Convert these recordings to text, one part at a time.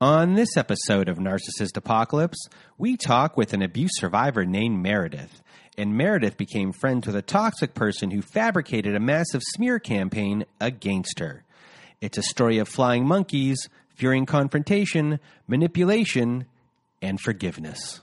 On this episode of Narcissist Apocalypse, we talk with an abuse survivor named Meredith. And Meredith became friends with a toxic person who fabricated a massive smear campaign against her. It's a story of flying monkeys, fearing confrontation, manipulation, and forgiveness.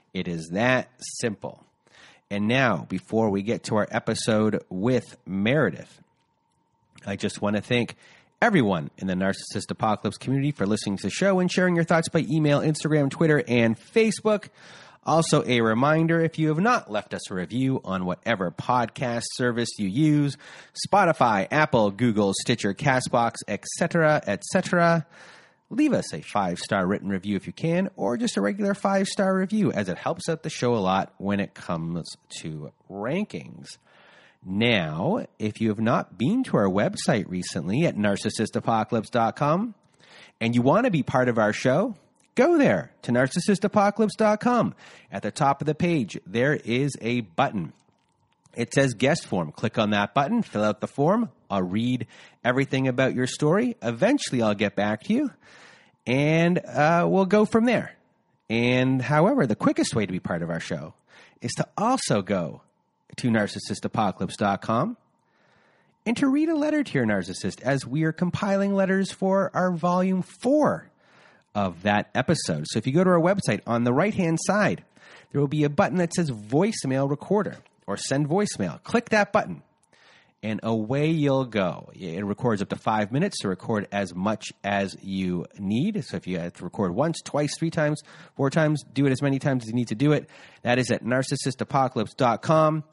it is that simple. And now, before we get to our episode with Meredith, I just want to thank everyone in the Narcissist Apocalypse community for listening to the show and sharing your thoughts by email, Instagram, Twitter, and Facebook. Also, a reminder if you have not left us a review on whatever podcast service you use Spotify, Apple, Google, Stitcher, Castbox, etc., etc leave us a five star written review if you can, or just a regular five star review, as it helps out the show a lot when it comes to rankings. Now, if you have not been to our website recently at narcissistapocalypse.com and you want to be part of our show, go there to narcissistapocalypse.com. At the top of the page, there is a button. It says guest form. Click on that button, fill out the form. I'll read everything about your story. Eventually, I'll get back to you and uh, we'll go from there. And however, the quickest way to be part of our show is to also go to narcissistapocalypse.com and to read a letter to your narcissist as we are compiling letters for our volume four of that episode. So if you go to our website on the right hand side, there will be a button that says voicemail recorder or send voicemail. Click that button and away you'll go. It records up to five minutes to record as much as you need. So if you have to record once, twice, three times, four times, do it as many times as you need to do it. That is at narcissistapocalypse.com.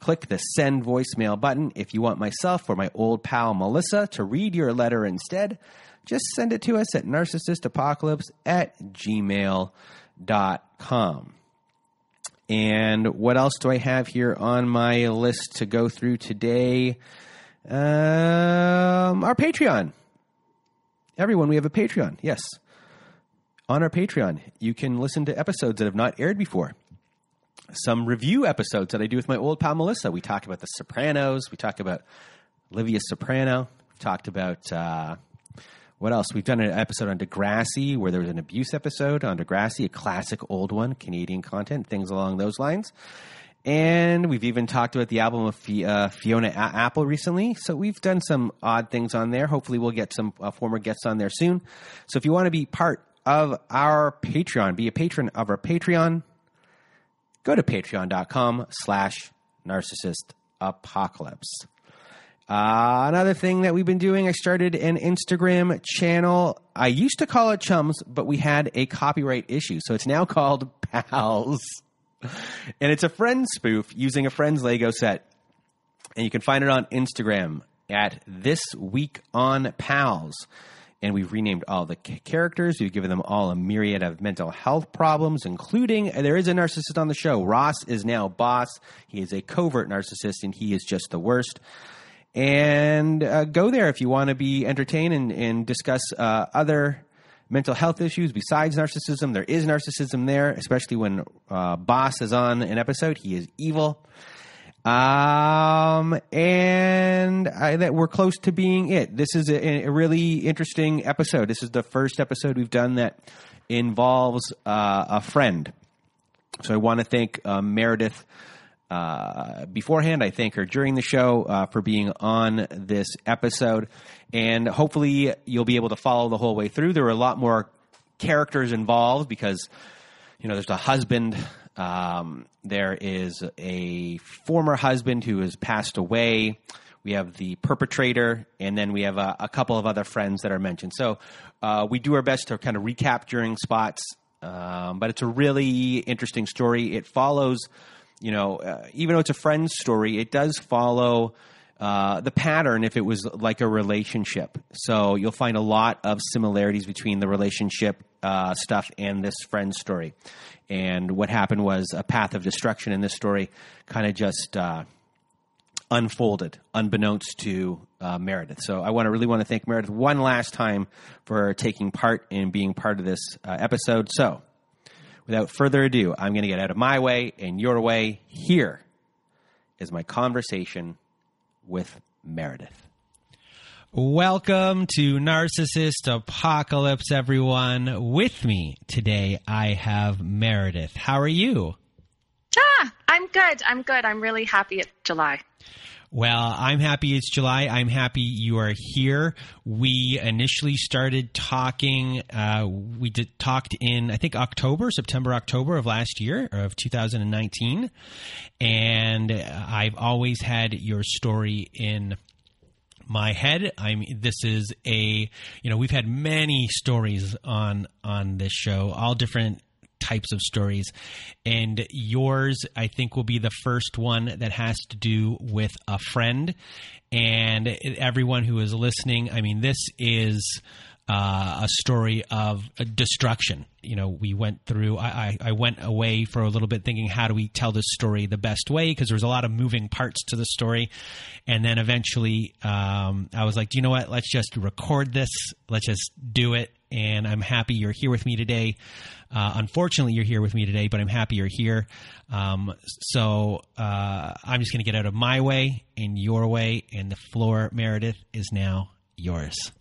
Click the send voicemail button. If you want myself or my old pal Melissa to read your letter instead, just send it to us at narcissistapocalypse at gmail.com. And what else do I have here on my list to go through today? Um, our Patreon. Everyone, we have a Patreon. Yes. On our Patreon, you can listen to episodes that have not aired before. Some review episodes that I do with my old pal Melissa. We talk about The Sopranos. We talk about Livia Soprano. We've talked about uh, what else? We've done an episode on Degrassi where there was an abuse episode on Degrassi, a classic old one, Canadian content, things along those lines. And we've even talked about the album of uh, Fiona Apple recently. So we've done some odd things on there. Hopefully, we'll get some uh, former guests on there soon. So if you want to be part of our Patreon, be a patron of our Patreon, go to patreon.com slash narcissist apocalypse. Uh, another thing that we've been doing, I started an Instagram channel. I used to call it Chums, but we had a copyright issue. So it's now called Pals. and it's a friend spoof using a friend's Lego set. And you can find it on Instagram at This Week on Pals. And we've renamed all the characters. We've given them all a myriad of mental health problems, including there is a narcissist on the show. Ross is now boss. He is a covert narcissist, and he is just the worst and uh, go there if you want to be entertained and, and discuss uh, other mental health issues besides narcissism. There is narcissism there, especially when uh, Boss is on an episode. He is evil. Um, and I, that we're close to being it. This is a, a, really interesting episode. This is the first episode we've done that involves uh, a friend. So I want to thank uh, Meredith uh, beforehand. I thank her during the show uh, for being on this episode. And hopefully you'll be able to follow the whole way through. There are a lot more characters involved because, you know, there's a husband. Um, there is a former husband who has passed away. We have the perpetrator, and then we have a, a couple of other friends that are mentioned. So uh, we do our best to kind of recap during spots, um, but it's a really interesting story. It follows you know, uh, even though it's a friend's story, it does follow uh, the pattern if it was like a relationship. So you'll find a lot of similarities between the relationship uh, stuff and this friend story. And what happened was a path of destruction in this story kind of just uh, unfolded, unbeknownst to uh, Meredith. So I want to really want to thank Meredith one last time for taking part in being part of this uh, episode. So without further ado, I'm going to get out of my way and your way. Here is my conversation with Meredith. Welcome to Narcissist Apocalypse, everyone. With me today, I have Meredith. How are you? Ah, I'm good. I'm good. I'm really happy it's July. Well, I'm happy it's July. I'm happy you are here. We initially started talking. Uh, we did, talked in I think October, September, October of last year of 2019, and I've always had your story in my head. I mean, this is a you know we've had many stories on on this show, all different types of stories. And yours, I think, will be the first one that has to do with a friend. And everyone who is listening, I mean, this is. Uh, a story of destruction. You know, we went through. I, I, I, went away for a little bit, thinking, how do we tell this story the best way? Because there's a lot of moving parts to the story, and then eventually, um, I was like, you know what? Let's just record this. Let's just do it. And I'm happy you're here with me today. Uh, unfortunately, you're here with me today, but I'm happy you're here. Um, so uh, I'm just going to get out of my way and your way, and the floor, Meredith, is now yours.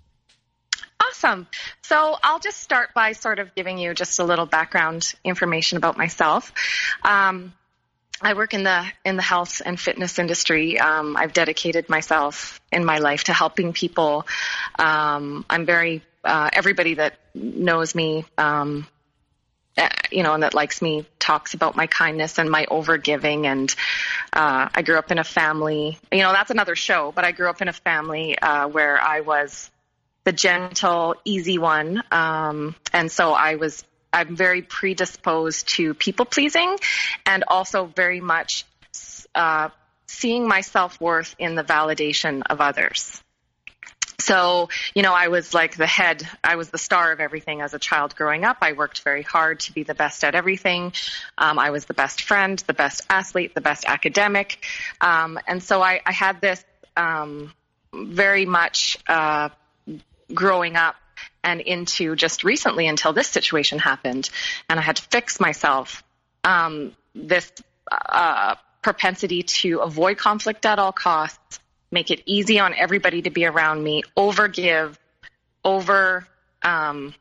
Awesome. So I'll just start by sort of giving you just a little background information about myself. Um, I work in the in the health and fitness industry. Um, I've dedicated myself in my life to helping people. Um, I'm very uh, everybody that knows me um, you know, and that likes me talks about my kindness and my overgiving. And uh, I grew up in a family, you know, that's another show, but I grew up in a family uh, where I was the gentle, easy one. Um, and so I was, I'm very predisposed to people pleasing and also very much uh, seeing my self worth in the validation of others. So, you know, I was like the head, I was the star of everything as a child growing up. I worked very hard to be the best at everything. Um, I was the best friend, the best athlete, the best academic. Um, and so I, I had this um, very much uh, growing up and into just recently until this situation happened. And I had to fix myself. Um, this uh, propensity to avoid conflict at all costs make it easy on everybody to be around me, overgive, over um,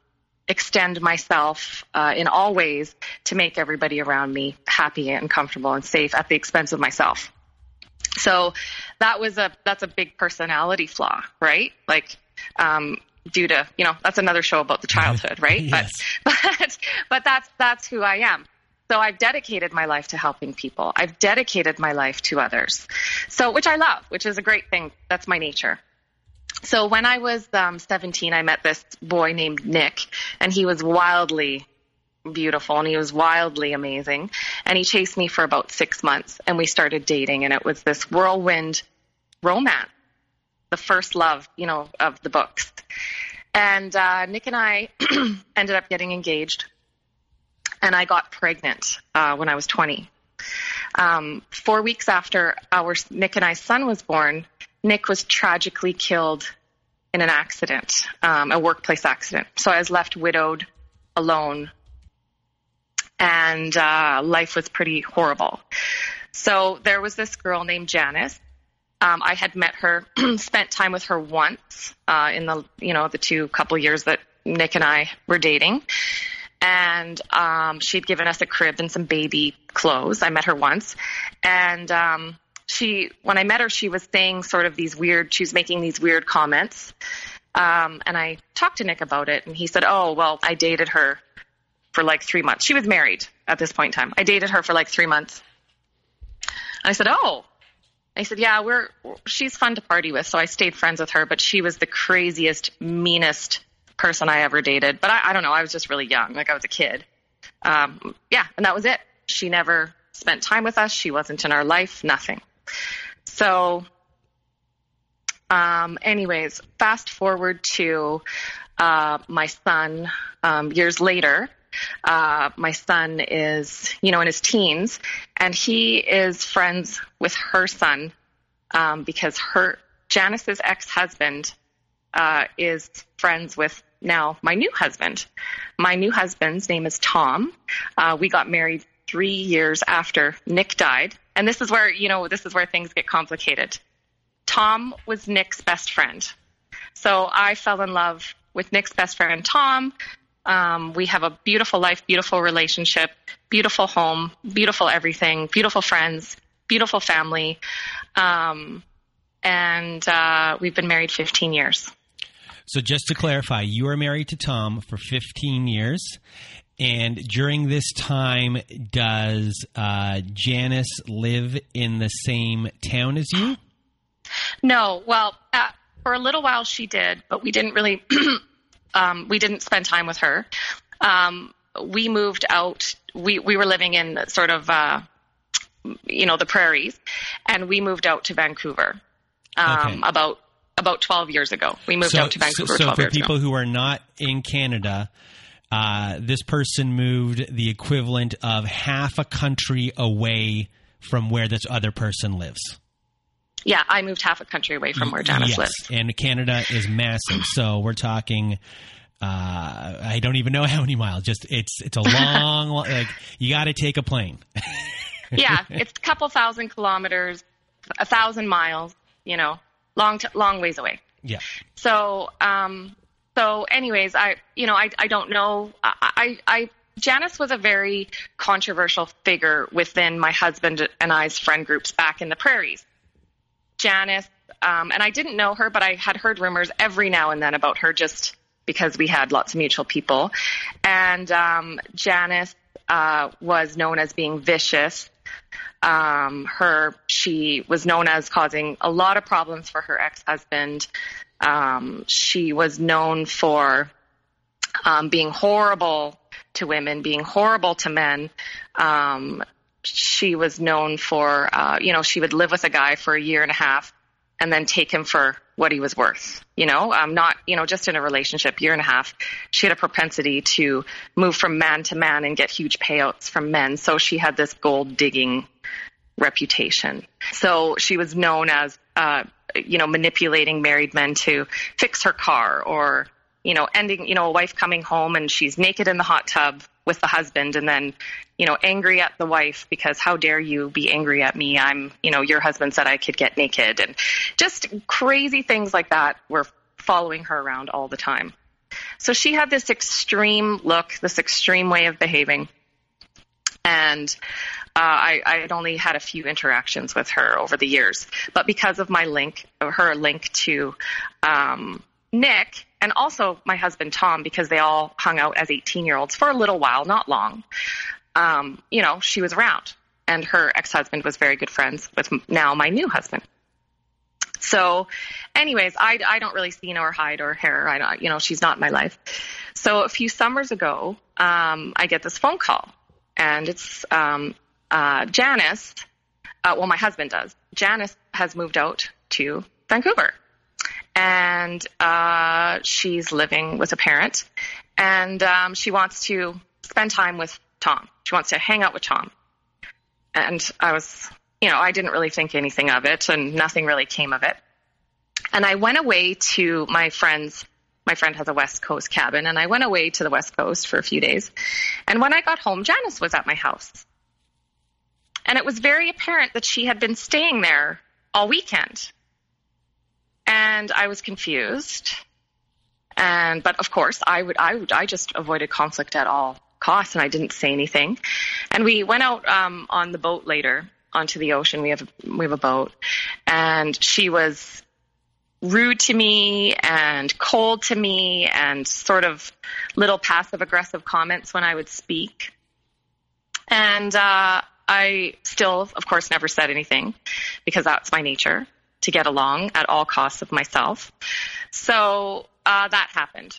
extend myself uh, in all ways to make everybody around me happy and comfortable and safe at the expense of myself. So that was a that's a big personality flaw, right? Like um, due to you know that's another show about the childhood, right? yes. But but but that's that's who I am. So I've dedicated my life to helping people. I've dedicated my life to others. So, which I love, which is a great thing. That's my nature. So when I was um, 17, I met this boy named Nick, and he was wildly beautiful and he was wildly amazing. And he chased me for about six months, and we started dating, and it was this whirlwind romance, the first love, you know, of the books. And uh, Nick and I ended up getting engaged and I got pregnant uh, when I was 20. Um, four weeks after our Nick and I's son was born, Nick was tragically killed in an accident, um, a workplace accident. So I was left widowed, alone, and uh, life was pretty horrible. So there was this girl named Janice. Um, I had met her, spent time with her once uh, in the you know the two couple years that Nick and I were dating, and um, she'd given us a crib and some baby clothes. I met her once, and um, she when I met her, she was saying sort of these weird. She was making these weird comments, um, and I talked to Nick about it, and he said, "Oh, well, I dated her for like three months. She was married at this point in time. I dated her for like three months." And I said, "Oh." I said, "Yeah, we're she's fun to party with, so I stayed friends with her, but she was the craziest, meanest person I ever dated. But I, I don't know. I was just really young. Like I was a kid. Um, yeah. And that was it. She never spent time with us. She wasn't in our life, nothing. So, um, anyways, fast forward to uh, my son um, years later. Uh, my son is, you know, in his teens, and he is friends with her son um, because her Janice's ex-husband uh, is friends with now my new husband. My new husband's name is Tom. Uh, we got married three years after Nick died. And this is where, you know, this is where things get complicated. Tom was Nick's best friend. So I fell in love with Nick's best friend, Tom. Um, we have a beautiful life, beautiful relationship, beautiful home, beautiful everything, beautiful friends, beautiful family. Um, and uh, we've been married 15 years. So just to clarify, you are married to Tom for 15 years. And during this time, does uh, Janice live in the same town as you? No. Well, uh, for a little while she did, but we didn't really. um, we didn't spend time with her. Um, we moved out. We we were living in sort of uh, you know the prairies, and we moved out to Vancouver um, okay. about about 12 years ago. We moved so, out to Vancouver. So, so for people ago. who are not in Canada, uh, this person moved the equivalent of half a country away from where this other person lives. Yeah, I moved half a country away from where Janice yes, lives. And Canada is massive. so we're talking uh, I don't even know how many miles. Just it's it's a long like you got to take a plane. yeah, it's a couple thousand kilometers, a thousand miles. You know, long t- long ways away. Yeah. So um, so anyways, I you know I I don't know I I. Janice was a very controversial figure within my husband and I's friend groups back in the prairies. Janice, um, and I didn't know her, but I had heard rumors every now and then about her just because we had lots of mutual people. And um, Janice uh, was known as being vicious. Um, her, she was known as causing a lot of problems for her ex-husband. Um, she was known for um, being horrible to women, being horrible to men. Um, she was known for, uh, you know, she would live with a guy for a year and a half and then take him for what he was worth. You know, um, not, you know, just in a relationship, year and a half, she had a propensity to move from man to man and get huge payouts from men. So she had this gold digging reputation. So she was known as, uh, you know, manipulating married men to fix her car or, you know, ending, you know, a wife coming home and she's naked in the hot tub with the husband and then you know angry at the wife because how dare you be angry at me? I'm you know your husband said i could get naked. And just crazy things like that were following her around all the time. So she had this extreme look this extreme way of behaving. And uh, I, I had only had a few interactions with her over the years, but because of my link, her link to um, Nick, and also my husband Tom, because they all hung out as 18 year olds for a little while, not long. Um, you know, she was around, and her ex husband was very good friends with now my new husband. So, anyways, I, I don't really see nor hide or hair. I don't, you know, she's not in my life. So a few summers ago, um, I get this phone call, and it's um, uh, Janice. Uh, well, my husband does. Janice has moved out to Vancouver and uh, she's living with a parent, and um, she wants to spend time with Tom. She wants to hang out with Tom. And I was, you know, I didn't really think anything of it, and nothing really came of it. And I went away to my friend's, my friend has a West Coast cabin, and I went away to the West Coast for a few days. And when I got home, Janice was at my house. And it was very apparent that she had been staying there all weekend. And I was confused. And, but of course, I would, I would, I just avoided conflict at all costs and I didn't say anything. And we went out, um, on the boat later onto the ocean. We have, we have a boat and she was rude to me and cold to me and sort of little passive aggressive comments when I would speak. And, uh, I still, of course, never said anything because that's my nature to get along at all costs of myself. So uh, that happened.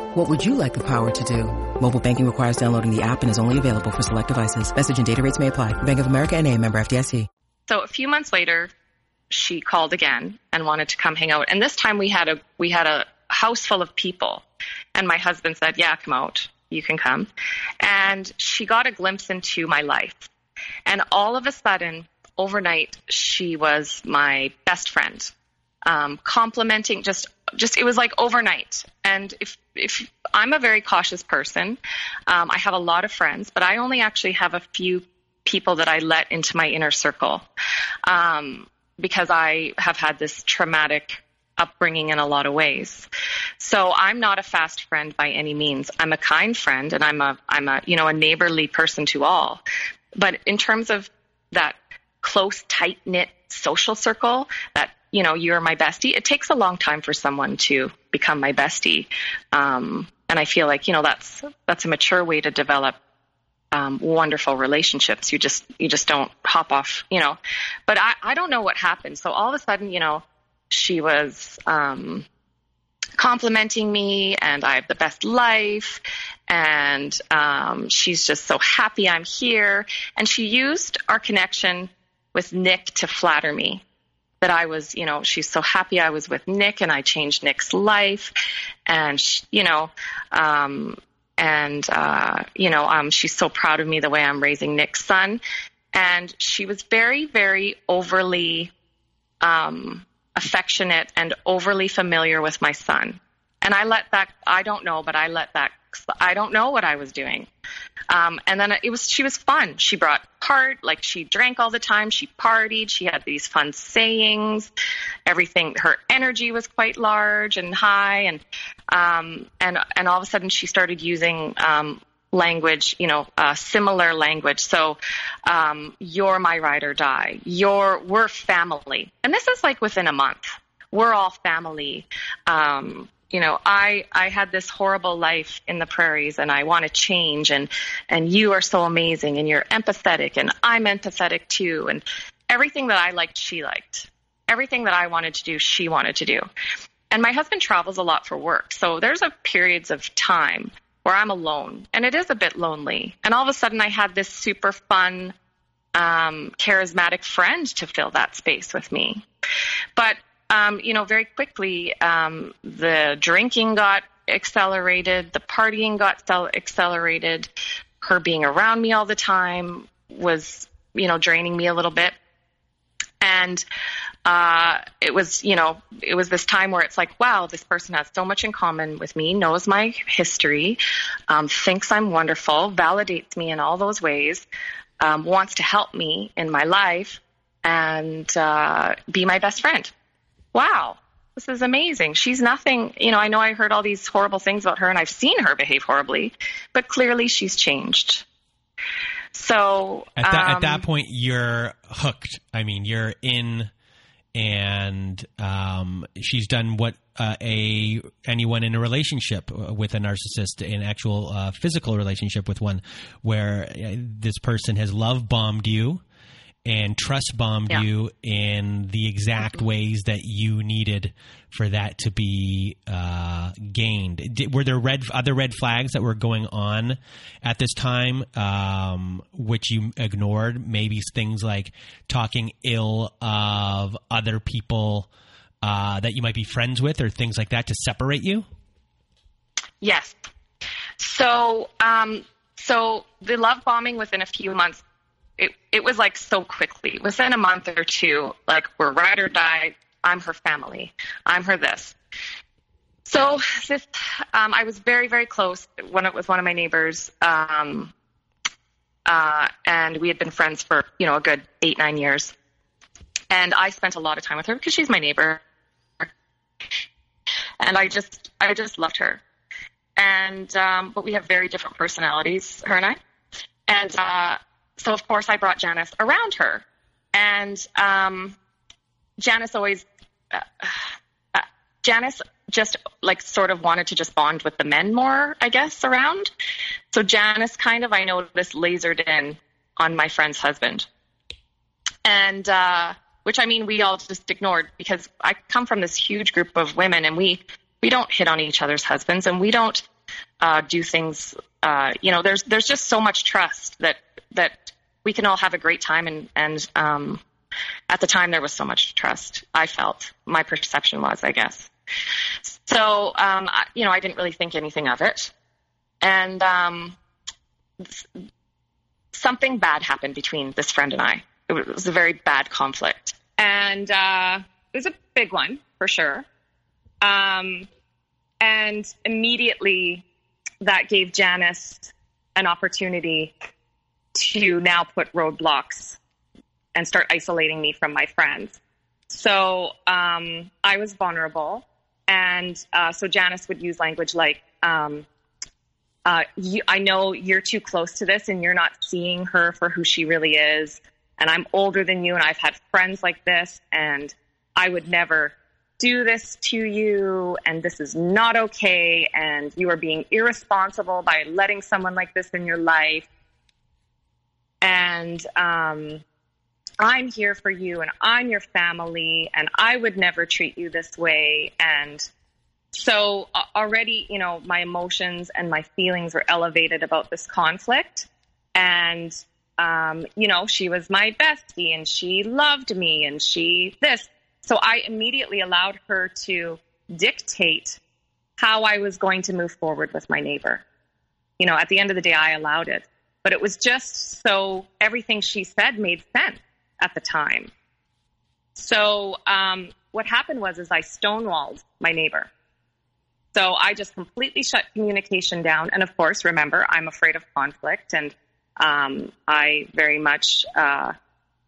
What would you like the power to do? Mobile banking requires downloading the app and is only available for select devices. Message and data rates may apply. Bank of America and a member FDIC. So a few months later, she called again and wanted to come hang out. And this time we had a, we had a house full of people. And my husband said, yeah, come out. You can come. And she got a glimpse into my life. And all of a sudden, overnight, she was my best friend um, complimenting just just it was like overnight. And if if i'm a very cautious person. Um, i have a lot of friends but i only actually have a few people that i let into my inner circle um, because i have had this traumatic upbringing in a lot of ways. So i'm not a fast friend by any means. I'm a kind friend and i'm a i'm a you know a neighborly person to all. But in terms of that close tight knit social circle that you know, you're my bestie. It takes a long time for someone to become my bestie. Um, and I feel like, you know, that's, that's a mature way to develop um, wonderful relationships. You just, you just don't hop off, you know, but I, I don't know what happened. So all of a sudden, you know, she was, um, complimenting me and I have the best life and um, she's just so happy I'm here. And she used our connection with Nick to flatter me that I was, you know, she's so happy I was with Nick and I changed Nick's life. And, she, you know, um, and, uh, you know, um, she's so proud of me the way I'm raising Nick's son. And she was very, very overly, um, affectionate and overly familiar with my son. And I let that, I don't know, but I let that I don't know what I was doing. Um, and then it was she was fun. She brought part like she drank all the time. She partied. She had these fun sayings. Everything. Her energy was quite large and high. And um, and and all of a sudden she started using um, language, you know, uh, similar language. So, um, you're my ride or die. You're, we're family. And this is like within a month. We're all family. Um, you know, I, I had this horrible life in the prairies and I want to change and, and you are so amazing and you're empathetic and I'm empathetic too. And everything that I liked, she liked. Everything that I wanted to do, she wanted to do. And my husband travels a lot for work. So there's a periods of time where I'm alone and it is a bit lonely. And all of a sudden I had this super fun, um, charismatic friend to fill that space with me. But um, you know, very quickly, um, the drinking got accelerated, the partying got accelerated, her being around me all the time was, you know, draining me a little bit. And uh, it was, you know, it was this time where it's like, wow, this person has so much in common with me, knows my history, um, thinks I'm wonderful, validates me in all those ways, um, wants to help me in my life, and uh, be my best friend wow, this is amazing. She's nothing, you know, I know I heard all these horrible things about her and I've seen her behave horribly, but clearly she's changed. So at that, um, at that point, you're hooked. I mean, you're in, and um, she's done what uh, a anyone in a relationship with a narcissist, an actual uh, physical relationship with one, where uh, this person has love bombed you and trust bombed yeah. you in the exact ways that you needed for that to be uh, gained? Did, were there red other red flags that were going on at this time, um, which you ignored? Maybe things like talking ill of other people uh, that you might be friends with, or things like that to separate you. Yes. So, um, so the love bombing within a few months, it it was like so quickly. Within a month or two, like we're ride or die. I'm her family. I'm her this. So this, um, I was very, very close when it was one of my neighbors, um, uh, and we had been friends for you know a good eight, nine years. And I spent a lot of time with her because she's my neighbor, and I just, I just loved her. And um, but we have very different personalities, her and I. And uh, so of course I brought Janice around her, and um, Janice always. Uh, uh, Janice just like sort of wanted to just bond with the men more, I guess, around. So Janice kind of, I noticed, lasered in on my friend's husband. And, uh, which I mean, we all just ignored because I come from this huge group of women and we, we don't hit on each other's husbands and we don't, uh, do things, uh, you know, there's, there's just so much trust that, that we can all have a great time and, and, um, at the time there was so much trust i felt my perception was i guess so, um, I, you know, I didn't really think anything of it. And um, something bad happened between this friend and I. It was a very bad conflict. And uh, it was a big one, for sure. Um, and immediately that gave Janice an opportunity to now put roadblocks and start isolating me from my friends. So um, I was vulnerable. And uh, so Janice would use language like, um, uh, you, I know you're too close to this and you're not seeing her for who she really is. And I'm older than you and I've had friends like this and I would never do this to you and this is not okay and you are being irresponsible by letting someone like this in your life. And um, I'm here for you and I'm your family and I would never treat you this way. And so uh, already, you know, my emotions and my feelings were elevated about this conflict. And, um, you know, she was my bestie and she loved me and she this. So I immediately allowed her to dictate how I was going to move forward with my neighbor. You know, at the end of the day, I allowed it. But it was just so everything she said made sense at the time. So um, what happened was is I stonewalled my neighbor. So I just completely shut communication down. And of course, remember, I'm afraid of conflict, and um, I very much uh,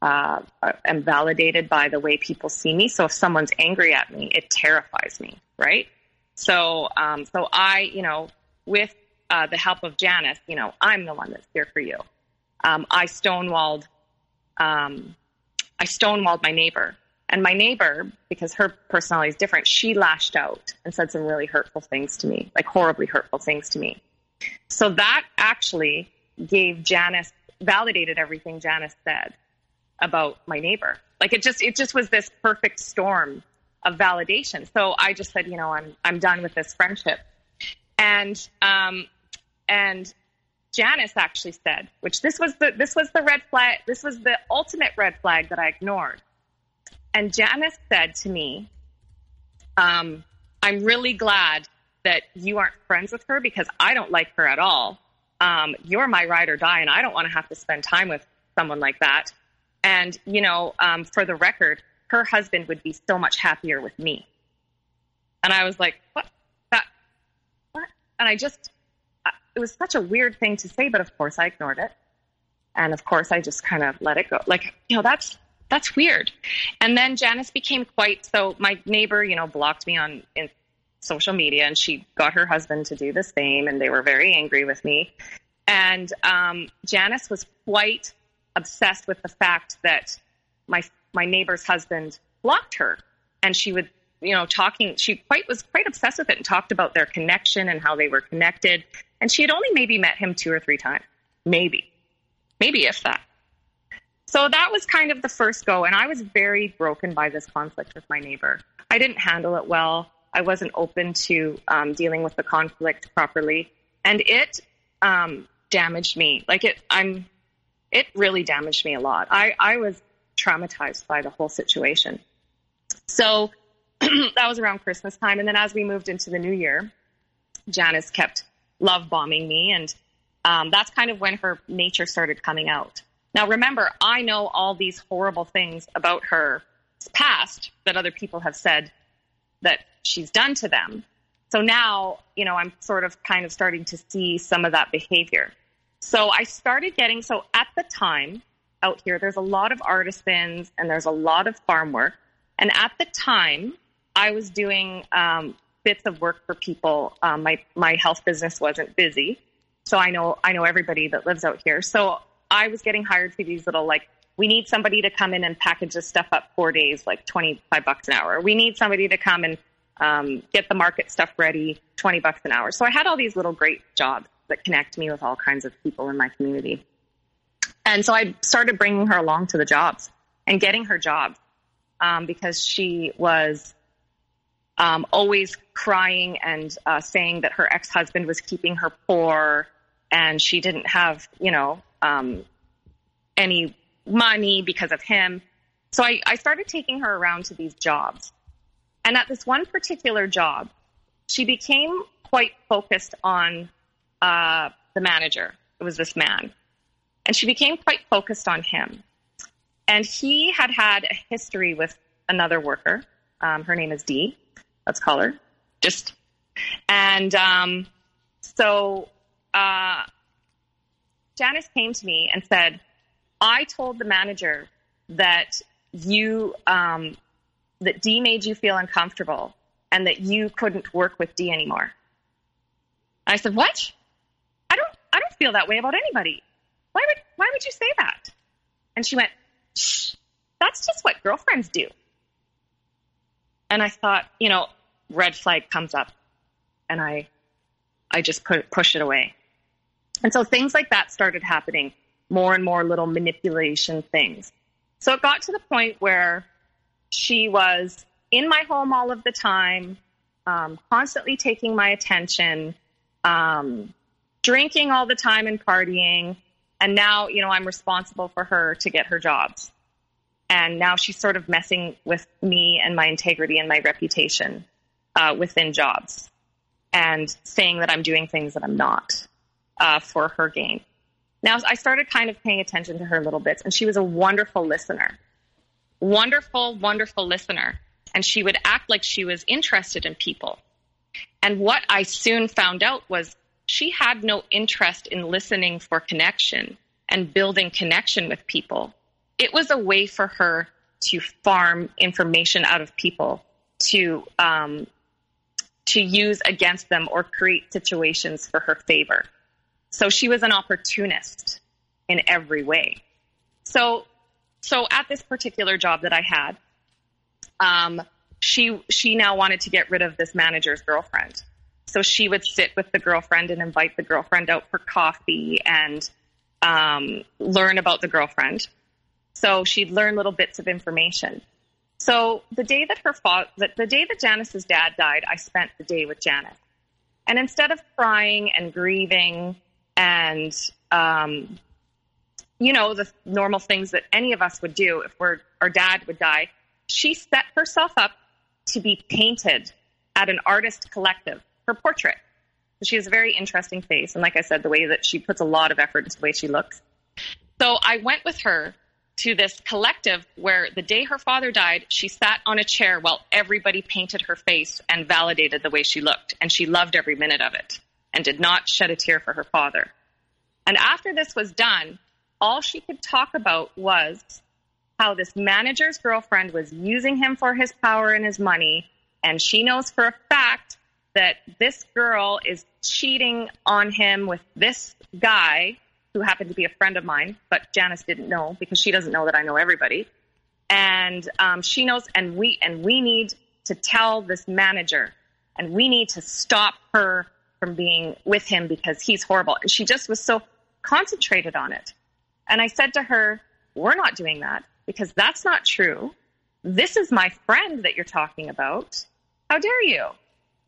uh, am validated by the way people see me. So if someone's angry at me, it terrifies me, right? So, um, so I, you know, with uh, the help of Janice, you know, I'm the one that's here for you. Um, I stonewalled um, I stonewalled my neighbor. And my neighbor, because her personality is different, she lashed out and said some really hurtful things to me, like horribly hurtful things to me. So that actually gave Janice, validated everything Janice said about my neighbor. Like it just, it just was this perfect storm of validation. So I just said, you know, I'm, I'm done with this friendship. And, um, and Janice actually said, which this was the this was the red flag, this was the ultimate red flag that I ignored. And Janice said to me, um, "I'm really glad that you aren't friends with her because I don't like her at all. Um, you're my ride or die, and I don't want to have to spend time with someone like that. And you know, um, for the record, her husband would be so much happier with me." And I was like, "What? That? What?" And I just it was such a weird thing to say, but of course I ignored it. And of course I just kind of let it go. Like, you know, that's, that's weird. And then Janice became quite, so my neighbor, you know, blocked me on in social media and she got her husband to do the same and they were very angry with me. And um, Janice was quite obsessed with the fact that my my neighbor's husband blocked her, and she would you know talking. She quite was quite obsessed with it and talked about their connection and how they were connected. And she had only maybe met him two or three times, maybe, maybe if that. So that was kind of the first go. And I was very broken by this conflict with my neighbor. I didn't handle it well. I wasn't open to um, dealing with the conflict properly, and it um, damaged me. Like it, I'm, it really damaged me a lot. I, I was traumatized by the whole situation. So that was around Christmas time, and then as we moved into the new year, Janice kept love bombing me, and um, that's kind of when her nature started coming out. Now, remember, I know all these horrible things about her past that other people have said that she's done to them. So now, you know, I'm sort of kind of starting to see some of that behavior. So I started getting, so at the time out here, there's a lot of artisans and there's a lot of farm work. And at the time, I was doing um, bits of work for people. Um, my my health business wasn't busy, so I know I know everybody that lives out here. So I was getting hired for these little like we need somebody to come in and package this stuff up four days, like 25 bucks an hour. We need somebody to come and um, get the market stuff ready, 20 bucks an hour. So I had all these little great jobs that connect me with all kinds of people in my community. And so I started bringing her along to the jobs and getting her jobs um, because she was um, always crying and uh, saying that her ex husband was keeping her poor and she didn't have, you know, um, any money because of him. So I, I started taking her around to these jobs. And at this one particular job, she became quite focused on uh, the manager. It was this man. And she became quite focused on him. And he had had a history with another worker. Um, her name is Dee. Let's call her. Just. And um, so uh, Janice came to me and said, I told the manager that you um, that D made you feel uncomfortable and that you couldn't work with D anymore. I said, "What? I don't I don't feel that way about anybody. Why would why would you say that?" And she went, Shh, "That's just what girlfriends do." And I thought, you know, red flag comes up, and I I just put push it away. And so things like that started happening more and more little manipulation things. So it got to the point where she was in my home all of the time, um, constantly taking my attention, um, drinking all the time and partying. And now, you know, I'm responsible for her to get her jobs. And now she's sort of messing with me and my integrity and my reputation uh, within jobs and saying that I'm doing things that I'm not uh, for her gain. Now, I started kind of paying attention to her little bits, and she was a wonderful listener. Wonderful, wonderful listener. And she would act like she was interested in people. And what I soon found out was she had no interest in listening for connection and building connection with people. It was a way for her to farm information out of people to um, to use against them or create situations for her favor. So she was an opportunist in every way. So, so at this particular job that I had, um, she she now wanted to get rid of this manager's girlfriend. So she would sit with the girlfriend and invite the girlfriend out for coffee and um, learn about the girlfriend. So she'd learn little bits of information. So the day that her father, the day that Janice's dad died, I spent the day with Janice. And instead of crying and grieving and um, you know the normal things that any of us would do if we're, our dad would die. She set herself up to be painted at an artist collective. Her portrait. She has a very interesting face, and like I said, the way that she puts a lot of effort into the way she looks. So I went with her to this collective where the day her father died, she sat on a chair while everybody painted her face and validated the way she looked, and she loved every minute of it and did not shed a tear for her father. And after this was done, all she could talk about was how this manager's girlfriend was using him for his power and his money. And she knows for a fact that this girl is cheating on him with this guy who happened to be a friend of mine, but Janice didn't know because she doesn't know that I know everybody. And um, she knows, and we and we need to tell this manager, and we need to stop her from being with him because he's horrible. And she just was so concentrated on it. And I said to her, We're not doing that because that's not true. This is my friend that you're talking about. How dare you?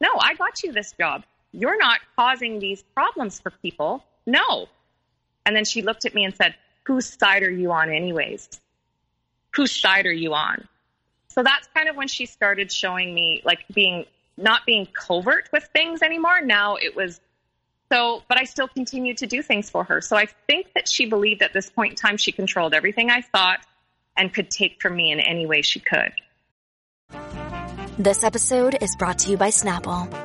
No, I got you this job. You're not causing these problems for people. No. And then she looked at me and said, Whose side are you on, anyways? Whose side are you on? So that's kind of when she started showing me, like, being not being covert with things anymore. Now it was so, but I still continued to do things for her. So I think that she believed at this point in time she controlled everything I thought and could take from me in any way she could. This episode is brought to you by Snapple.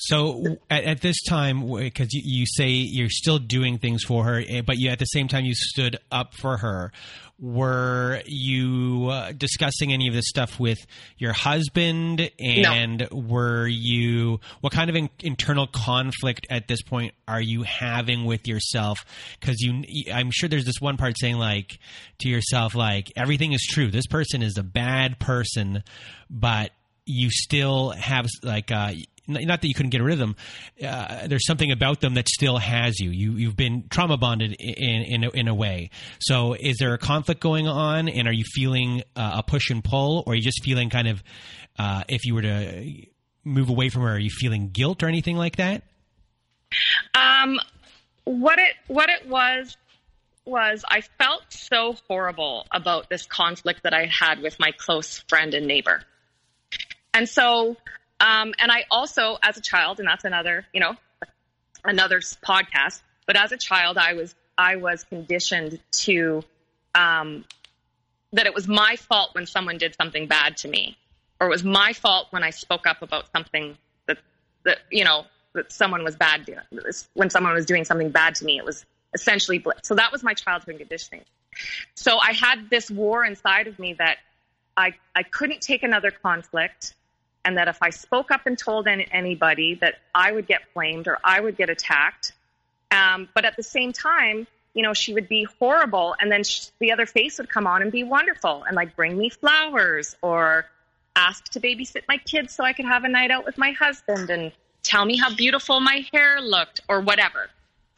So at, at this time, because you, you, say you're still doing things for her, eh, but you at the same time you stood up for her. Were you uh, discussing any of this stuff with your husband? And no. were you what kind of in, internal conflict at this point are you having with yourself? Because you, I'm sure there's this one part saying like to yourself like everything is true. This person is a bad person, but you still have like uh, not that you couldn't get rid of them. Uh, there's something about them that still has you. You you've been trauma bonded in in a, in a way. So is there a conflict going on, and are you feeling uh, a push and pull, or are you just feeling kind of uh, if you were to move away from her, are you feeling guilt or anything like that? Um, what it what it was was I felt so horrible about this conflict that I had with my close friend and neighbor. And so um, and I also, as a child, and that's another, you know, another podcast. But as a child, I was I was conditioned to um, that it was my fault when someone did something bad to me, or it was my fault when I spoke up about something that that you know that someone was bad doing. When someone was doing something bad to me, it was essentially so that was my childhood conditioning. So I had this war inside of me that I I couldn't take another conflict and that if I spoke up and told any, anybody that I would get blamed or I would get attacked. Um, but at the same time, you know, she would be horrible, and then she, the other face would come on and be wonderful and like bring me flowers or ask to babysit my kids so I could have a night out with my husband and tell me how beautiful my hair looked or whatever.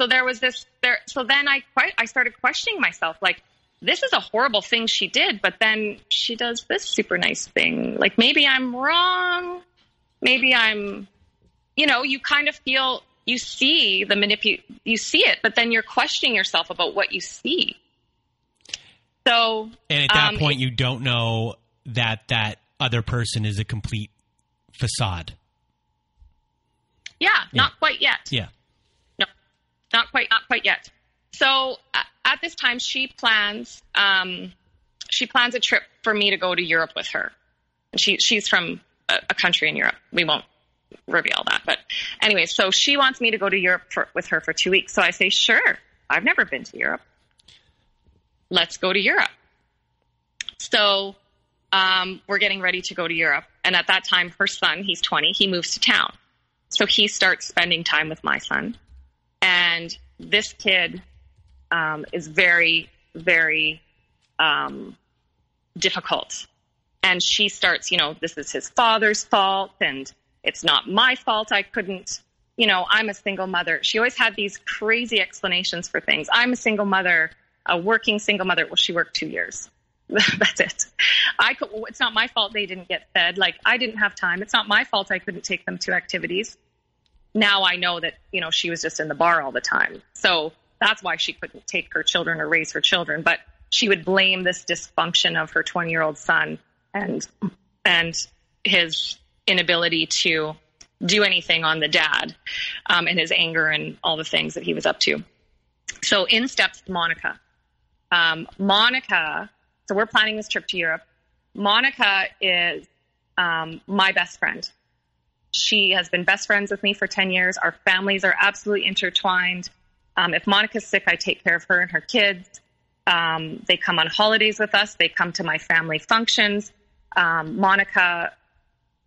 So there was this there. So then I quite I started questioning myself, like, this is a horrible thing she did, but then she does this super nice thing. Like maybe I'm wrong. Maybe I'm, you know, you kind of feel you see the manipu you see it, but then you're questioning yourself about what you see. So, and at that um, point, you don't know that that other person is a complete facade. Yeah, yeah. not quite yet. Yeah. No, not quite, not quite yet. So uh, at this time, she plans um, she plans a trip for me to go to Europe with her. She she's from a, a, country in Europe. We won't reveal that, but anyway, so she wants me to go to Europe for, with her for two weeks. So I say, sure. I've never been to Europe. Let's go to Europe. So um, we're getting ready to go to Europe, and at that time, her son, he's 20, he moves to town. So he starts spending time with my son, and this kid um, is very, very um, difficult. And she starts, you know, this is his father's fault, and it's not my fault. I couldn't, you know, I'm a single mother. She always had these crazy explanations for things. I'm a single mother, a working single mother. Well, she worked two years. That's it. I could, it's not my fault they didn't get fed. Like I didn't have time. It's not my fault I couldn't take them to activities. Now I know that, you know, she was just in the bar all the time. So that's why she couldn't take her children or raise her children. But she would blame this dysfunction of her 20 year old son and and his inability to do anything on the dad um, and his anger and all the things that he was up to. So in steps Monica. Um, Monica, so we're planning this trip to Europe. Monica is um, my best friend. She has been best friends with me for 10 years. Our families are absolutely intertwined. Um, if Monica's sick, I take care of her and her kids. Um, they come on holidays with us. They come to my family functions. Um, Monica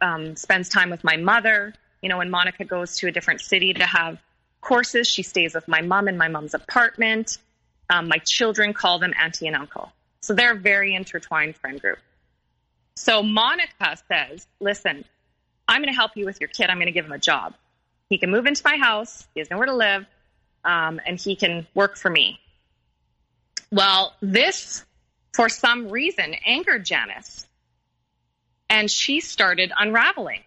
um, spends time with my mother. You know, when Monica goes to a different city to have courses. She stays with my mom in my mom's apartment. Um, my children call them auntie and uncle. So they're a very intertwined friend group. So Monica says, listen, I'm going to help you with your kid. I'm going to give him a job. He can move into my house. He has nowhere to live. Um, and he can work for me. Well, this, for some reason, angered Janice. And she started unraveling.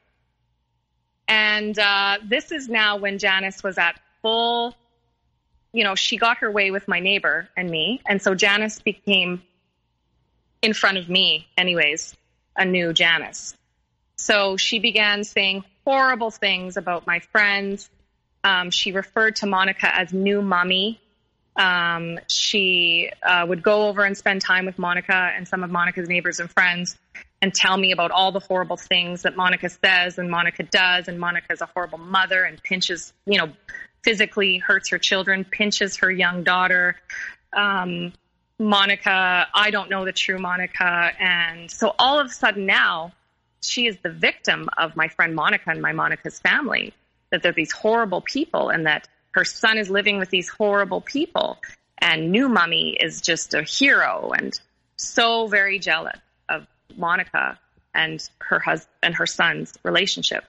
And uh, this is now when Janice was at full, you know, she got her way with my neighbor and me. And so Janice became, in front of me, anyways, a new Janice. So she began saying horrible things about my friends. Um, she referred to Monica as new mommy. Um, she uh, would go over and spend time with Monica and some of Monica's neighbors and friends and tell me about all the horrible things that Monica says and Monica does. And Monica's a horrible mother and pinches, you know, physically hurts her children, pinches her young daughter. Um, Monica, I don't know the true Monica. And so all of a sudden now, she is the victim of my friend Monica and my Monica's family, that they're these horrible people and that her son is living with these horrible people. And new mummy is just a hero and so very jealous of Monica and her husband and her son's relationship.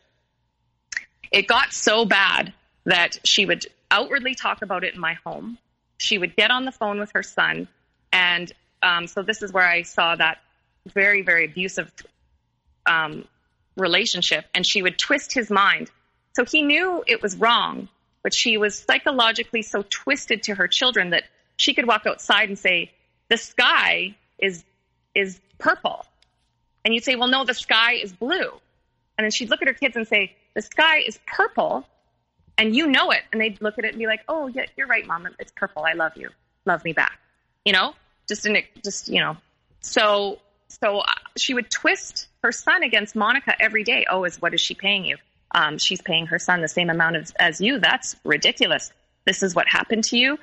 It got so bad that she would outwardly talk about it in my home. She would get on the phone with her son. And um, so this is where I saw that very, very abusive um, relationship. And she would twist his mind. So he knew it was wrong, but she was psychologically so twisted to her children that she could walk outside and say, the sky is, is purple. And you'd say, well, no, the sky is blue. And then she'd look at her kids and say, the sky is purple and you know it. And they'd look at it and be like, oh, yeah, you're right, mom. It's purple. I love you. Love me back. You know, just in it, just, you know. So, so uh, she would twist her son against Monica every day. Oh, is what is she paying you? Um, she's paying her son the same amount as you. That's ridiculous. This is what happened to you.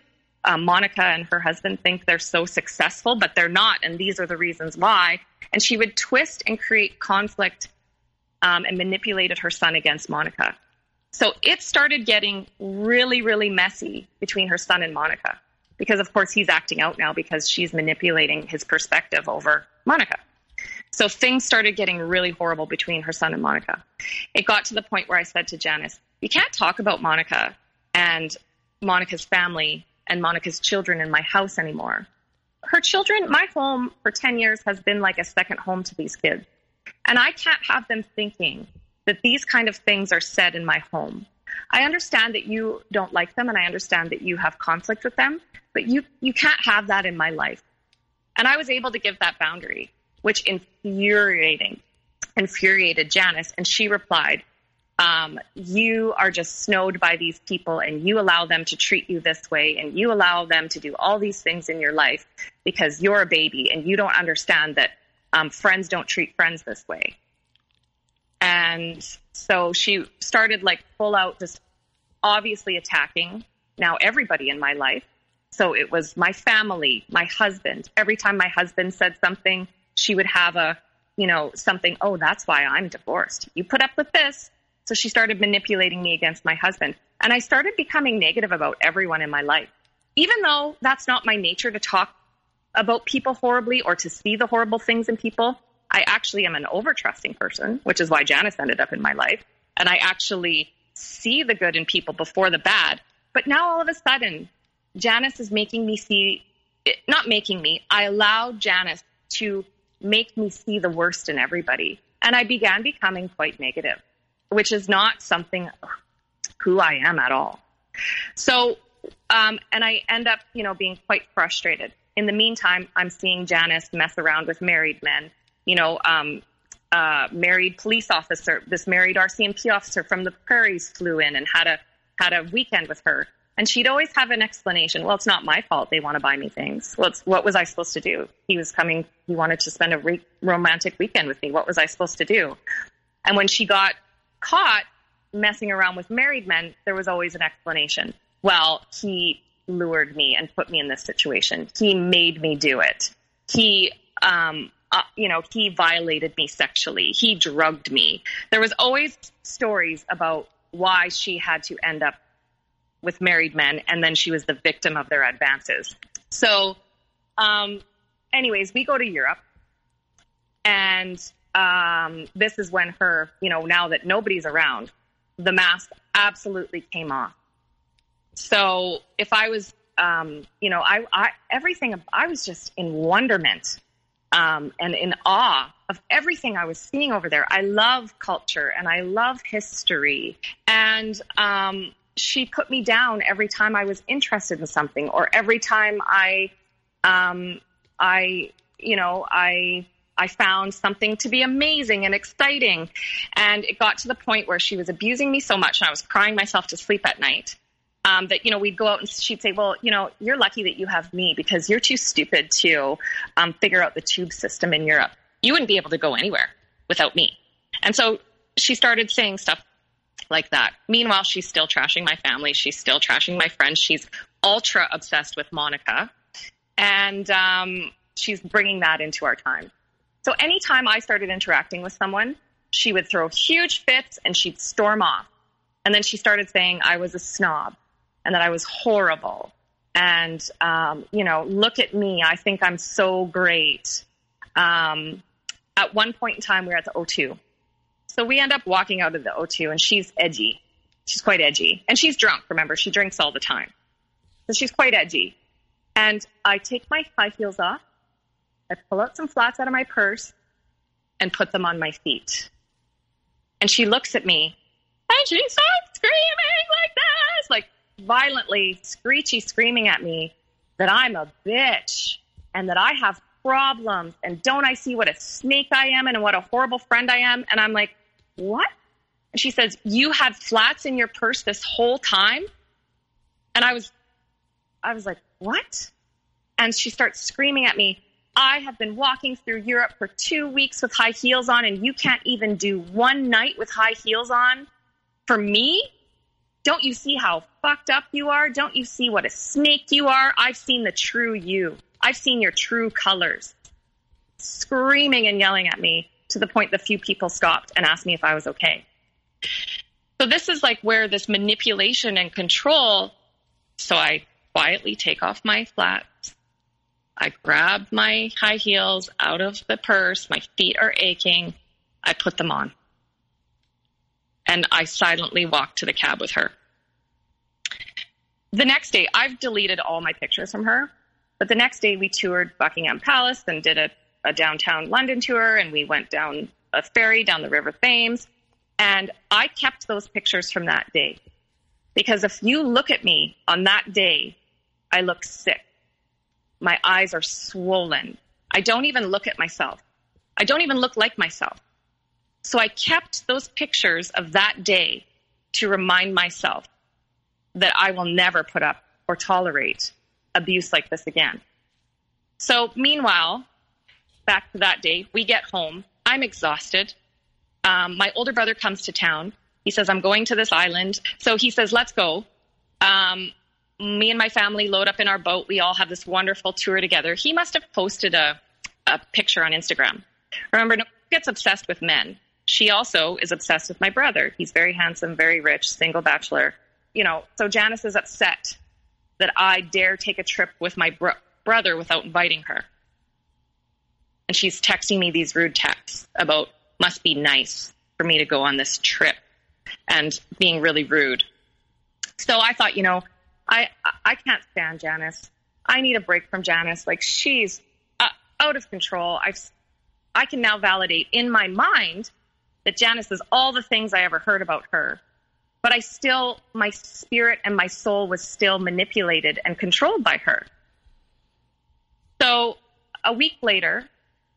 Um, Monica and her husband think they're so successful, but they're not. And these are the reasons why. And she would twist and create conflict um, and manipulated her son against Monica. So it started getting really, really messy between her son and Monica because, of course, he's acting out now because she's manipulating his perspective over Monica. So things started getting really horrible between her son and Monica. It got to the point where I said to Janice, You can't talk about Monica and Monica's family and Monica's children in my house anymore. Her children, my home for 10 years has been like a second home to these kids. And I can't have them thinking that these kind of things are said in my home. I understand that you don't like them and I understand that you have conflict with them, but you, you can't have that in my life. And I was able to give that boundary, which infuriating, infuriated Janice. And she replied, um, you are just snowed by these people and you allow them to treat you this way and you allow them to do all these things in your life because you're a baby and you don't understand that um, friends don't treat friends this way. And so she started like full out just obviously attacking now everybody in my life. So it was my family, my husband. Every time my husband said something, she would have a, you know, something, oh, that's why I'm divorced. You put up with this. So she started manipulating me against my husband. And I started becoming negative about everyone in my life. Even though that's not my nature to talk about people horribly or to see the horrible things in people. I actually am an overtrusting person, which is why Janice ended up in my life. And I actually see the good in people before the bad. But now all of a sudden, Janice is making me see, not making me, I allow Janice to make me see the worst in everybody. And I began becoming quite negative, which is not something who I am at all. So, um, and I end up, you know, being quite frustrated in the meantime, I'm seeing Janice mess around with married men. You know, um, uh, married police officer, this married RCMP officer from the prairies flew in and had a had a weekend with her. And she'd always have an explanation. Well, it's not my fault. They want to buy me things. Well, what was I supposed to do? He was coming. He wanted to spend a re- romantic weekend with me. What was I supposed to do? And when she got caught messing around with married men, there was always an explanation. Well, he lured me and put me in this situation. He made me do it. He, um, uh, you know, he violated me sexually. He drugged me. There was always stories about why she had to end up with married men, and then she was the victim of their advances. So, um, anyways, we go to Europe, and um, this is when her, you know, now that nobody's around, the mask absolutely came off. So if I was, um, you know, I, I everything, I was just in wonderment um, and in awe of everything I was seeing over there. I love culture and I love history, and um, she put me down every time I was interested in something, or every time I, um, I, you know, I I found something to be amazing and exciting. And it got to the point where she was abusing me so much and I was crying myself to sleep at night. Um, that, you know, we'd go out and she'd say, well, you know, you're lucky that you have me because you're too stupid to um, figure out the tube system in Europe. You wouldn't be able to go anywhere without me. And so she started saying stuff like that. Meanwhile, she's still trashing my family. She's still trashing my friends. She's ultra obsessed with Monica. And um, she's bringing that into our time. So anytime I started interacting with someone, she would throw huge fits and she'd storm off. And then she started saying I was a snob and that I was horrible. And, um, you know, look at me. I think I'm so great. Um, at one point in time, we were at the O2. So we end up walking out of the O2 and she's edgy. She's quite edgy. And she's drunk, remember, she drinks all the time. So she's quite edgy. And I take my high heels off I pull out some flats out of my purse and put them on my feet. And she looks at me and she starts screaming like this, like violently, screechy screaming at me that I'm a bitch and that I have problems and don't I see what a snake I am and what a horrible friend I am? And I'm like, what? And she says, you had flats in your purse this whole time? And I was, I was like, what? And she starts screaming at me, I have been walking through Europe for two weeks with high heels on, and you can't even do one night with high heels on for me? Don't you see how fucked up you are? Don't you see what a snake you are? I've seen the true you. I've seen your true colors. Screaming and yelling at me to the point the few people stopped and asked me if I was okay. So this is like where this manipulation and control. So I quietly take off my flats I grab my high heels out of the purse. My feet are aching. I put them on. And I silently walk to the cab with her. The next day, I've deleted all my pictures from her. But the next day, we toured Buckingham Palace and did a, a downtown London tour. And we went down a ferry down the River Thames. And I kept those pictures from that day. Because if you look at me on that day, I look sick. My eyes are swollen. I don't even look at myself. I don't even look like myself. So I kept those pictures of that day to remind myself that I will never put up or tolerate abuse like this again. So meanwhile, back to that day, we get home. I'm exhausted. Um, my older brother comes to town. He says, I'm going to this island. So he says, let's go. Um, me and my family load up in our boat. We all have this wonderful tour together. He must have posted a, a picture on Instagram. Remember, no gets obsessed with men. She also is obsessed with my brother. He's very handsome, very rich, single bachelor. You know, so Janice is upset that I dare take a trip with my bro- brother without inviting her. And she's texting me these rude texts about must be nice for me to go on this trip and being really rude. So I thought, you know, I I can't stand Janice. I need a break from Janice. Like she's uh, out of control. I I can now validate in my mind that Janice is all the things I ever heard about her. But I still, my spirit and my soul was still manipulated and controlled by her. So a week later,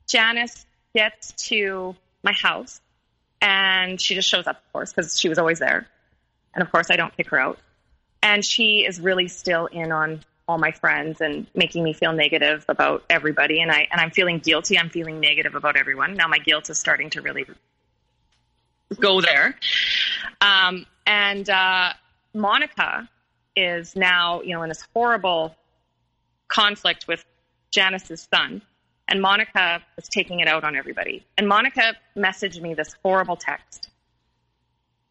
Janice gets to my house and she just shows up, of course, because she was always there. And of course, I don't kick her out. And she is really still in on all my friends and making me feel negative about everybody. And I and I'm feeling guilty. I'm feeling negative about everyone. Now my guilt is starting to really go there. Um, and uh, Monica is now you know in this horrible conflict with Janice's son and Monica was taking it out on everybody and Monica messaged me this horrible text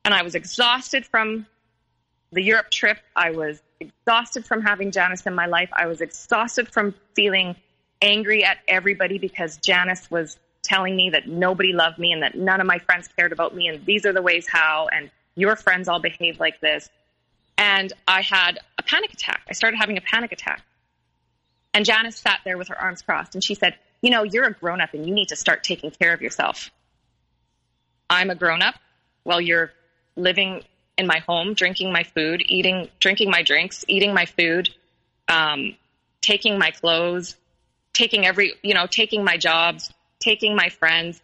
and I was exhausted from the Europe trip, I was exhausted from having Janice in my life. I was exhausted from feeling angry at everybody because Janice was telling me that nobody loved me and that none of my friends cared about me and these are the ways how and your friends all behave like this. And I had a panic attack. I started having a panic attack. And Janice sat there with her arms crossed and she said, You know, you're a grown up and you need to start taking care of yourself. I'm a grown up. Well, you're living in my home, drinking my food, eating, drinking my drinks, eating my food, um, taking my clothes, taking every, you know, taking my jobs, taking my friends,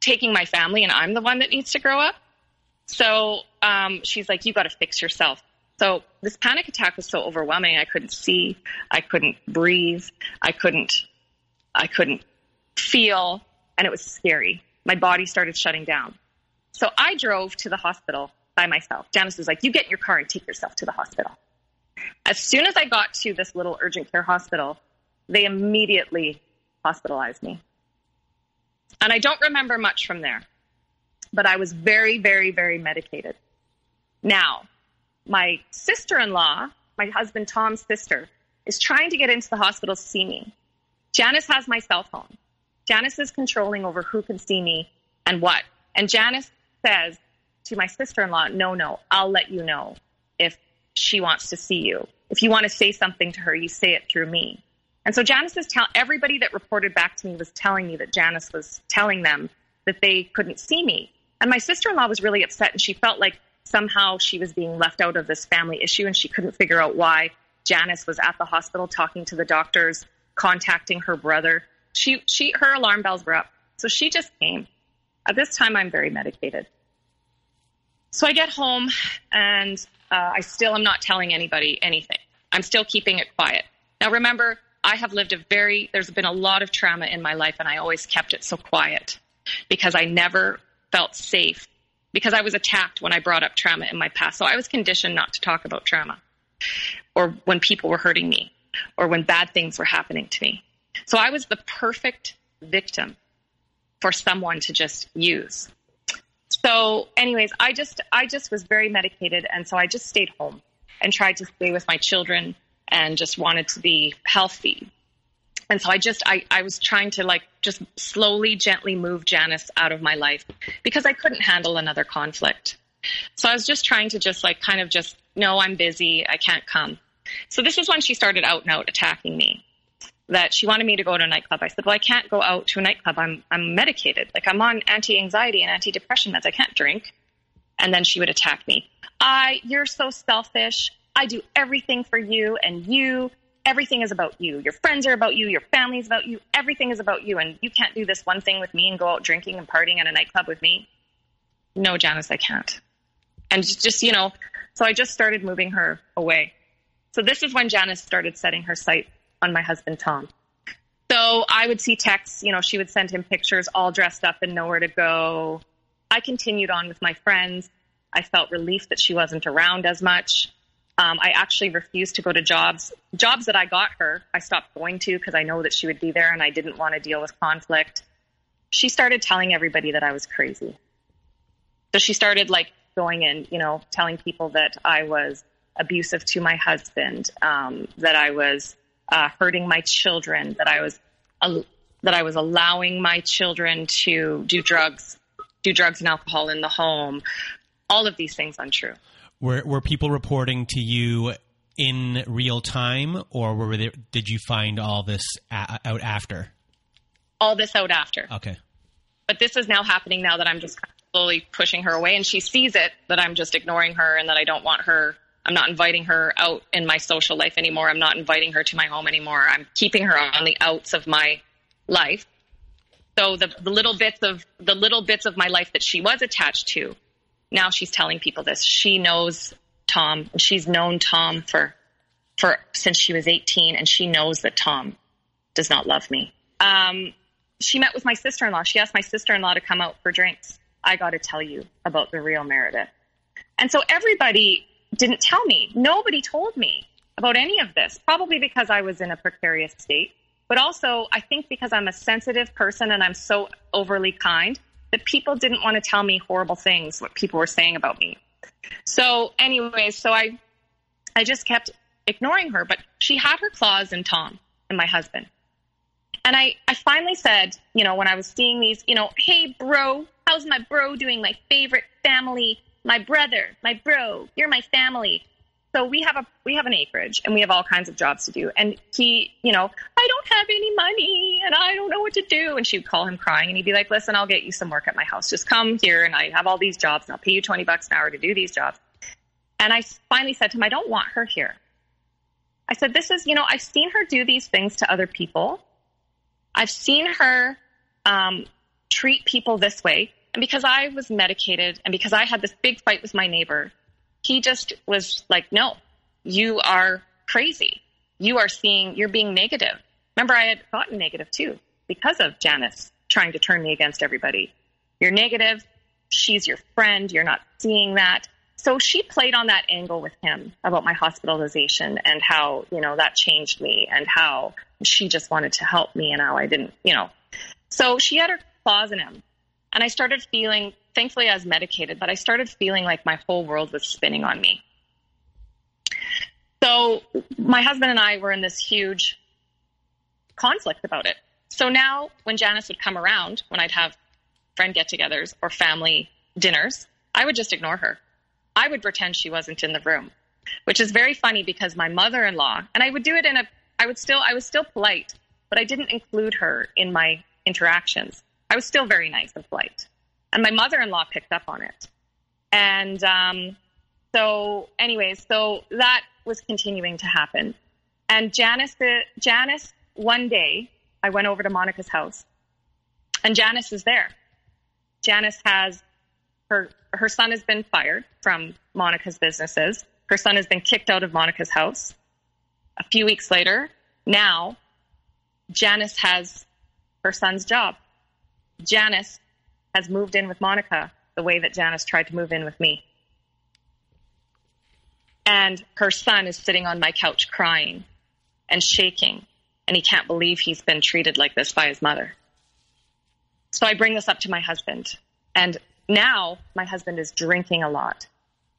taking my family, and I'm the one that needs to grow up. So um, she's like, you got to fix yourself. So this panic attack was so overwhelming. I couldn't see, I couldn't breathe, I couldn't, I couldn't feel, and it was scary. My body started shutting down. So I drove to the hospital by myself. Janice was like, You get in your car and take yourself to the hospital. As soon as I got to this little urgent care hospital, they immediately hospitalized me. And I don't remember much from there, but I was very, very, very medicated. Now, my sister in law, my husband Tom's sister, is trying to get into the hospital to see me. Janice has my cell phone. Janice is controlling over who can see me and what. And Janice says to my sister in law, No, no, I'll let you know if she wants to see you. If you want to say something to her, you say it through me. And so Janice is telling everybody that reported back to me was telling me that Janice was telling them that they couldn't see me. And my sister in law was really upset and she felt like somehow she was being left out of this family issue and she couldn't figure out why Janice was at the hospital talking to the doctors, contacting her brother. She she her alarm bells were up. So she just came. At this time I'm very medicated. So I get home and uh, I still am not telling anybody anything. I'm still keeping it quiet. Now remember, I have lived a very, there's been a lot of trauma in my life, and I always kept it so quiet because I never felt safe because I was attacked when I brought up trauma in my past. So I was conditioned not to talk about trauma or when people were hurting me or when bad things were happening to me. So I was the perfect victim for someone to just use. So anyways, I just I just was very medicated and so I just stayed home and tried to stay with my children and just wanted to be healthy. And so I just, I, I was trying to like just slowly, gently move Janice out of my life because I couldn't handle another conflict. So I was just trying to just like kind of just, no, I'm busy. I can't come. So this is when she started out and out attacking me that she wanted me to go to a nightclub. I said, well, I can't go out to a nightclub. I'm, I'm medicated. Like I'm on anti-anxiety and anti-depression meds. I can't drink. And then she would attack me. I, you're so selfish. I do everything for you and you. Everything is about you. Your friends are about you. Your family is about you. Everything is about you. And you can't do this one thing with me and go out drinking and partying at a nightclub with me. No, Janice, I can't. And just, you know, so I just started moving her away. So this is when Janice started setting her sight on my husband, Tom. So I would see texts, you know, she would send him pictures all dressed up and nowhere to go. I continued on with my friends. I felt relief that she wasn't around as much. Um, I actually refused to go to jobs. Jobs that I got her, I stopped going to because I know that she would be there and I didn't want to deal with conflict. She started telling everybody that I was crazy. So she started like going in, you know, telling people that I was abusive to my husband, um, that I was uh, hurting my children, that I was uh, that I was allowing my children to do drugs, do drugs and alcohol in the home. All of these things untrue. Were were people reporting to you in real time, or were there, did you find all this a- out after? All this out after. Okay. But this is now happening now that I'm just slowly pushing her away, and she sees it that I'm just ignoring her and that I don't want her. I'm not inviting her out in my social life anymore. I'm not inviting her to my home anymore. I'm keeping her on the outs of my life. So the, the little bits of the little bits of my life that she was attached to, now she's telling people this. She knows Tom. She's known Tom for for since she was 18, and she knows that Tom does not love me. Um, she met with my sister in law. She asked my sister in law to come out for drinks. I got to tell you about the real Meredith. And so everybody didn't tell me. Nobody told me about any of this, probably because I was in a precarious state. But also, I think because I'm a sensitive person and I'm so overly kind, that people didn't want to tell me horrible things, what people were saying about me. So, anyways, so I, I just kept ignoring her, but she had her claws in Tom and my husband. And I, I finally said, you know, when I was seeing these, you know, hey, bro, how's my bro doing? My favorite family, my brother, my bro, you're my family. So we have a we have an acreage and we have all kinds of jobs to do. And he, you know, I don't have any money and I don't know what to do. And she'd call him crying and he'd be like, Listen, I'll get you some work at my house. Just come here and I have all these jobs and I'll pay you twenty bucks an hour to do these jobs. And I finally said to him, I don't want her here. I said, This is, you know, I've seen her do these things to other people. I've seen her um, treat people this way. And because I was medicated and because I had this big fight with my neighbor, he just was like, no, you are crazy. You are seeing, you're being negative. Remember, I had gotten negative too because of Janice trying to turn me against everybody. You're negative. She's your friend. You're not seeing that. So she played on that angle with him about my hospitalization and how, you know, that changed me and how she just wanted to help me and how I didn't, you know. So she had her claws in him. And I started feeling thankfully I was medicated, but I started feeling like my whole world was spinning on me. So my husband and I were in this huge conflict about it. So now when Janice would come around, when I'd have friend get togethers or family dinners, I would just ignore her. I would pretend she wasn't in the room, which is very funny because my mother in law, and I would do it in a, I would still, I was still polite, but I didn't include her in my interactions. I was still very nice and polite. And my mother in law picked up on it. And um, so, anyways, so that was continuing to happen. And Janice, Janice, one day, I went over to Monica's house, and Janice is there. Janice has her her son has been fired from Monica's businesses. Her son has been kicked out of Monica's house. A few weeks later, now Janice has her son's job. Janice has moved in with Monica the way that Janice tried to move in with me. And her son is sitting on my couch crying and shaking, and he can't believe he's been treated like this by his mother. So I bring this up to my husband. And now my husband is drinking a lot.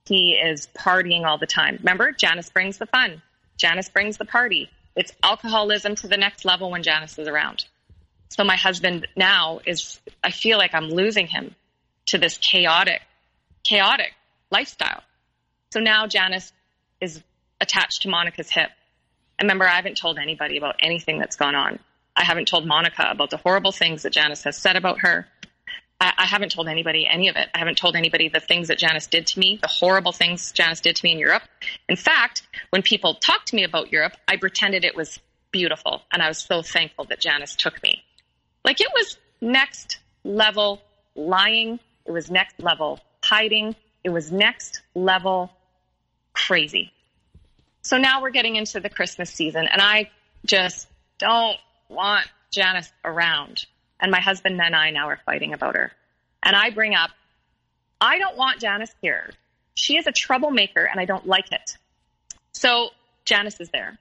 He is partying all the time. Remember, Janice brings the fun. Janice brings the party. It's alcoholism to the next level when Janice is around. So my husband now is, I feel like I'm losing him to this chaotic, chaotic lifestyle. So now Janice is attached to Monica's hip. And remember, I haven't told anybody about anything that's gone on. I haven't told Monica about the horrible things that Janice has said about her. I, I, haven't told anybody any of it. I haven't told anybody the things that Janice did to me, the horrible things Janice did to me in Europe. In fact, when people talked to me about Europe, I pretended it was beautiful. And I was so thankful that Janice took me. Like it was next level lying. It was next level hiding. It was next level crazy. So now we're getting into the Christmas season and I just don't want Janice around. And my husband and I now are fighting about her. And I bring up, I don't want Janice here. She is a troublemaker and I don't like it. So Janice is there.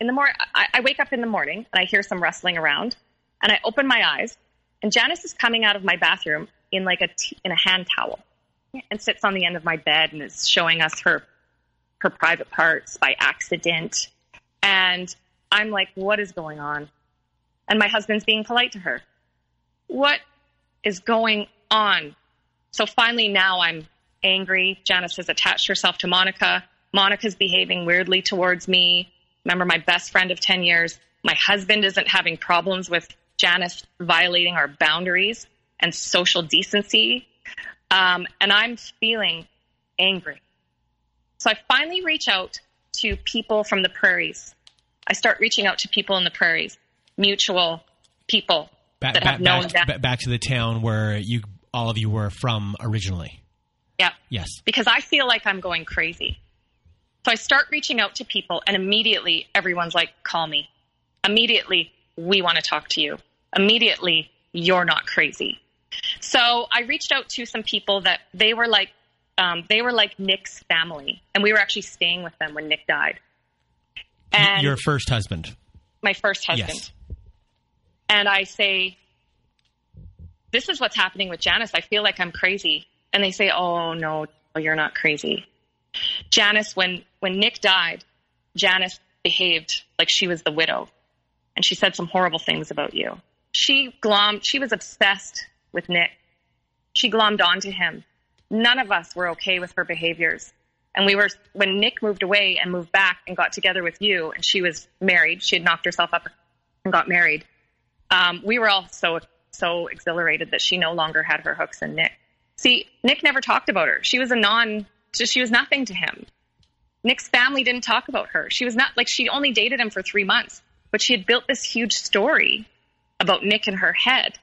In the morning, I wake up in the morning and I hear some rustling around and I open my eyes, and Janice is coming out of my bathroom in like a t- in a hand towel, and sits on the end of my bed and is showing us her her private parts by accident. And I'm like, what is going on? And my husband's being polite to her. What is going on? So finally, now I'm angry. Janice has attached herself to Monica. Monica's behaving weirdly towards me. Remember, my best friend of 10 years. My husband isn't having problems with Janice violating our boundaries and social decency. Um, and I'm feeling angry. So I finally reach out to people from the prairies. I start reaching out to people in the prairies, mutual people back, that have known back, back to the town where you all of you were from originally. Yeah. Yes. Because I feel like I'm going crazy. So I start reaching out to people, and immediately everyone's like, call me. Immediately, we want to talk to you immediately, you're not crazy. So I reached out to some people that they were like, um, they were like Nick's family, and we were actually staying with them when Nick died. And your first husband, my first husband. Yes. And I say, "This is what's happening with Janice. I feel like I'm crazy." And they say, "Oh no, you're not crazy. Janice, when, when Nick died, Janice behaved like she was the widow and she said some horrible things about you. She glommed, she was obsessed with Nick. She glommed onto him. None of us were okay with her behaviors. And we were, when Nick moved away and moved back and got together with you, and she was married, she had knocked herself up and got married. Um, we were all so, so exhilarated that she no longer had her hooks in Nick. See, Nick never talked about her. She was a non, she was nothing to him. Nick's family didn't talk about her. She was not like she only dated him for three months, but she had built this huge story about Nick in her head.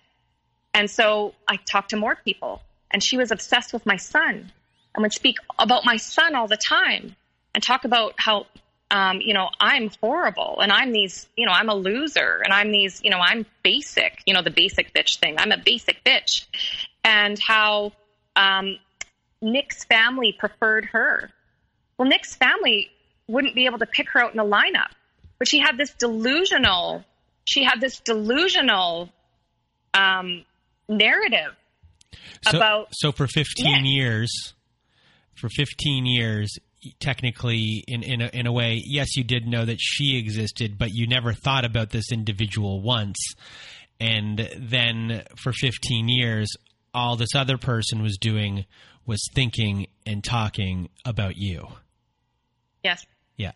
And so I talked to more people, and she was obsessed with my son and would speak about my son all the time and talk about how, um, you know, I'm horrible and I'm these, you know, I'm a loser and I'm these, you know, I'm basic, you know, the basic bitch thing. I'm a basic bitch. And how um, Nick's family preferred her well, Nick's family wouldn't be able to pick her out in a lineup, but she had this delusional, she had this delusional um, narrative so, about. So for 15 years, for 15 years, technically in in a, in a way yes you did know that she existed but you never thought about this individual once and then for 15 years all this other person was doing was thinking and talking about you Yes. Yeah. Yeah.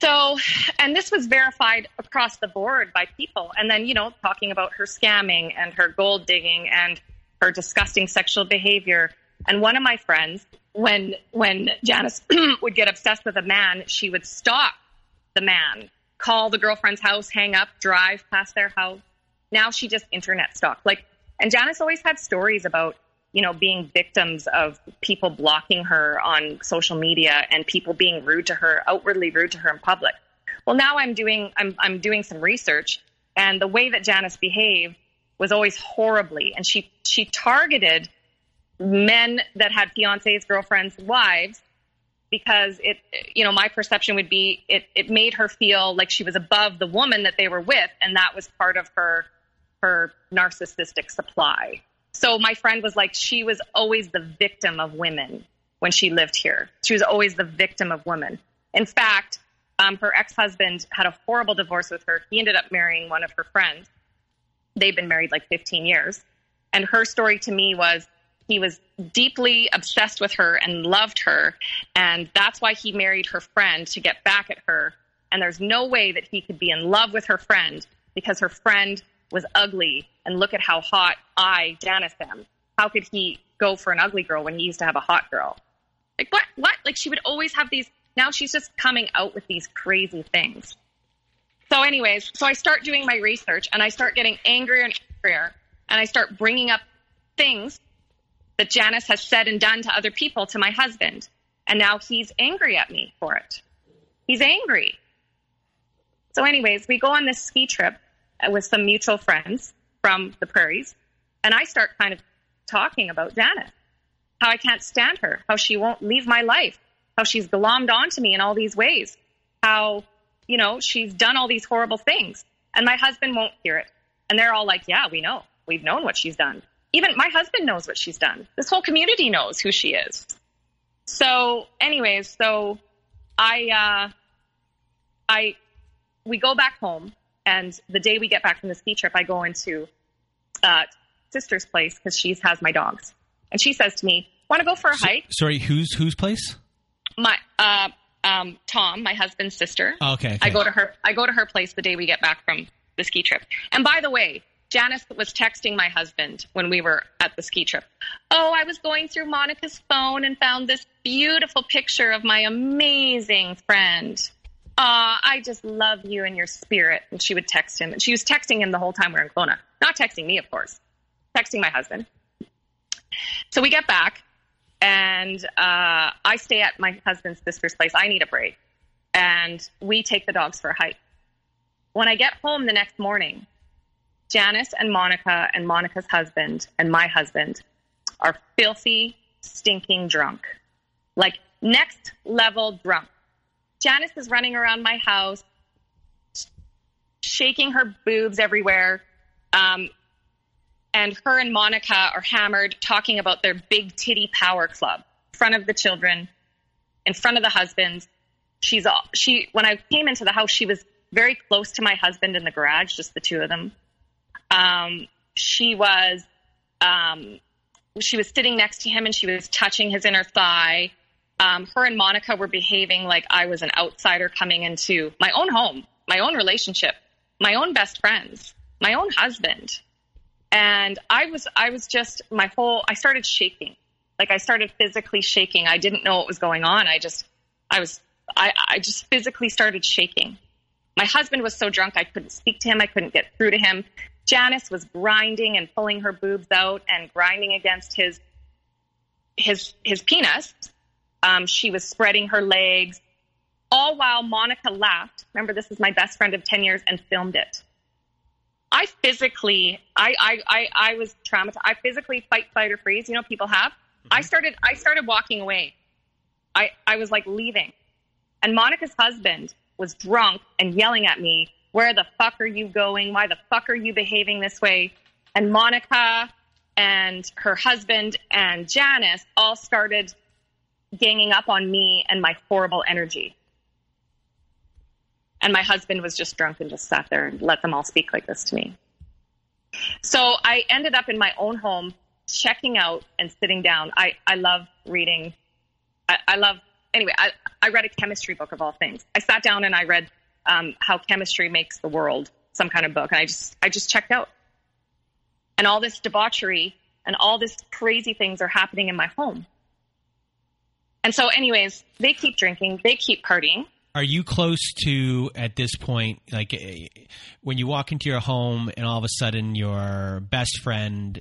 So, and this was verified across the board by people. And then, you know, talking about her scamming and her gold digging and her disgusting sexual behavior. And one of my friends, when when Janice would get obsessed with a man, she would stalk the man, call the girlfriend's house, hang up, drive past their house. Now she just internet stalked. Like, and Janice always had stories about you know, being victims of people blocking her on social media and people being rude to her, outwardly rude to her in public. Well, now I'm doing I'm I'm doing some research, and the way that Janice behaved was always horribly, and she she targeted men that had fiancés, girlfriends, wives, because it you know my perception would be it it made her feel like she was above the woman that they were with, and that was part of her her narcissistic supply. So my friend was like, she was always the victim of women when she lived here. She was always the victim of women. In fact, um, her ex husband had a horrible divorce with her. He ended up marrying one of her friends. They've been married like 15 years. And her story to me was he was deeply obsessed with her and loved her. And that's why he married her friend to get back at her. And there's no way that he could be in love with her friend because her friend was ugly and look at how hot I, Janice, am. How could he go for an ugly girl when he used to have a hot girl? Like, what? What? Like, she would always have these. Now she's just coming out with these crazy things. So, anyways, so I start doing my research and I start getting angrier and angrier. And I start bringing up things that Janice has said and done to other people to my husband. And now he's angry at me for it. He's angry. So, anyways, we go on this ski trip with some mutual friends from the prairies. And I start kind of talking about Janet, how I can't stand her, how she won't leave my life, how she's glommed onto me in all these ways, how, you know, she's done all these horrible things. And my husband won't hear it. And they're all like, yeah, we know. We've known what she's done. Even my husband knows what she's done. This whole community knows who she is. So, anyways, so I, uh, I, we go back home and the day we get back from the ski trip, I go into uh, sister's place because she has my dogs, and she says to me, "Want to go for a so, hike?" Sorry, whose whose place? My uh, um, Tom, my husband's sister. Oh, okay, okay. I go to her. I go to her place the day we get back from the ski trip. And by the way, Janice was texting my husband when we were at the ski trip. Oh, I was going through Monica's phone and found this beautiful picture of my amazing friend uh, I just love you and your spirit. And she would text him. And she was texting him the whole time we are in Kelowna. Not texting me, of course. Texting my husband. So we get back, and uh, I stay at my husband's sister's place. I need a break. And we take the dogs for a hike. When I get home the next morning, Janice and Monica and Monica's husband and my husband are filthy, stinking drunk. Like next level drunk. Janice is running around my house, shaking her boobs everywhere. Um, and her and Monica are hammered talking about their big titty power club in front of the children, in front of the husbands. She's all, she when I came into the house, she was very close to my husband in the garage, just the two of them. Um, she was um, she was sitting next to him and she was touching his inner thigh. Um, her and Monica were behaving like I was an outsider coming into my own home, my own relationship, my own best friends, my own husband. And I was, I was just my whole, I started shaking. Like I started physically shaking. I didn't know what was going on. I just, I was, I, I just physically started shaking. My husband was so drunk I couldn't speak to him. I couldn't get through to him. Janice was grinding and pulling her boobs out and grinding against his his his penis. Um, she was spreading her legs, all while Monica laughed. Remember, this is my best friend of ten years, and filmed it. I physically, I, I, I, I was traumatized. I physically fight, fight, or freeze. You know, people have. Mm-hmm. I started, I started walking away. I, I was like leaving, and Monica's husband was drunk and yelling at me where the fuck are you going? Why the fuck are you behaving this way? And Monica and her husband and Janice all started ganging up on me and my horrible energy. And my husband was just drunk and just sat there and let them all speak like this to me. So I ended up in my own home, checking out and sitting down. I, I love reading. I, I love, anyway, I, I read a chemistry book of all things. I sat down and I read um, how chemistry makes the world, some kind of book, and I just I just checked out. And all this debauchery and all this crazy things are happening in my home. And so, anyways, they keep drinking, they keep partying. Are you close to at this point, like eh, when you walk into your home and all of a sudden your best friend,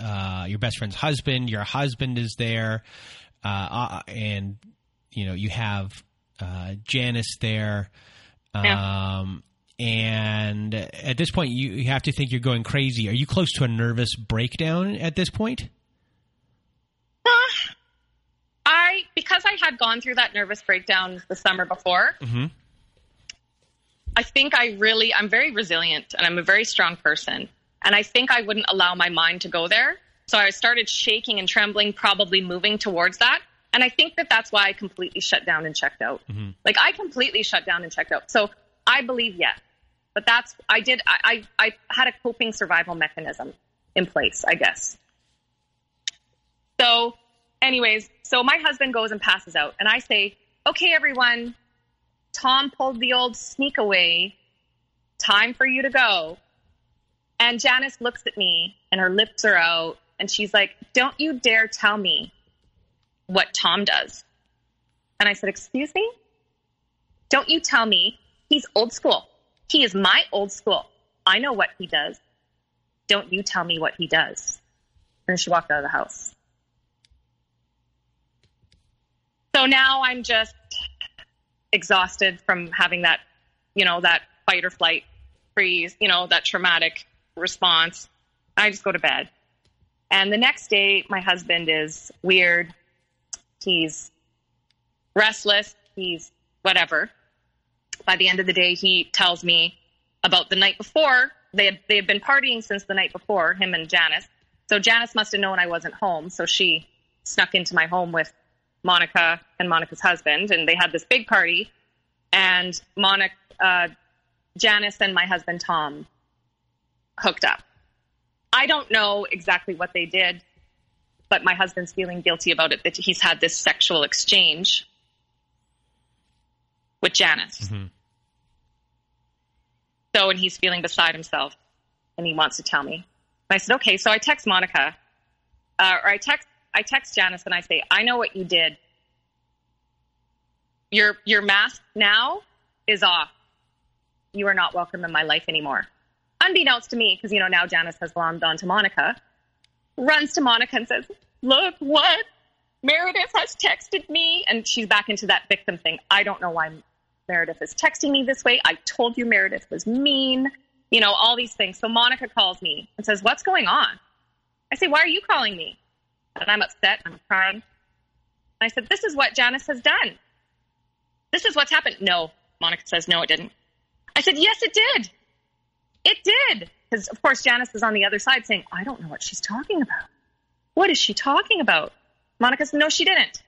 uh, your best friend's husband, your husband is there, uh, uh and you know you have uh, Janice there. Yeah. Um, and at this point, you, you have to think you're going crazy. Are you close to a nervous breakdown at this point? Uh, I because I had gone through that nervous breakdown the summer before. Mm-hmm. I think I really I'm very resilient and I'm a very strong person, and I think I wouldn't allow my mind to go there. So I started shaking and trembling, probably moving towards that. And I think that that's why I completely shut down and checked out. Mm-hmm. Like I completely shut down and checked out. So I believe yes, but that's I did I, I I had a coping survival mechanism in place, I guess. So, anyways, so my husband goes and passes out, and I say, "Okay, everyone, Tom pulled the old sneak away. Time for you to go." And Janice looks at me, and her lips are out, and she's like, "Don't you dare tell me what Tom does. And I said, Excuse me? Don't you tell me he's old school. He is my old school. I know what he does. Don't you tell me what he does. And she walked out of the house. So now I'm just exhausted from having that, you know, that fight or flight freeze, you know, that traumatic response. I just go to bed. And the next day, my husband is weird. He's restless. He's whatever. By the end of the day, he tells me about the night before. They had, they had been partying since the night before, him and Janice. So Janice must have known I wasn't home. So she snuck into my home with Monica and Monica's husband, and they had this big party. And Monica, uh, Janice and my husband Tom hooked up. I don't know exactly what they did but my husband's feeling guilty about it that he's had this sexual exchange with Janice. Mm-hmm. So, and he's feeling beside himself and he wants to tell me. And I said, okay. So I text Monica, uh, or I text, I text Janice and I say, I know what you did. Your, your mask now is off. You are not welcome in my life anymore. Unbeknownst to me, because, you know, now Janice has glommed onto Monica runs to Monica and says, Look what? Meredith has texted me. And she's back into that victim thing. I don't know why Meredith is texting me this way. I told you Meredith was mean, you know, all these things. So Monica calls me and says, What's going on? I say, Why are you calling me? And I'm upset. I'm crying. And I said, This is what Janice has done. This is what's happened. No. Monica says, No, it didn't. I said, Yes, it did. It did. because of course Janice is on the other side saying, I don't know what she's talking about. What is she talking about? Monica said, No, she didn't.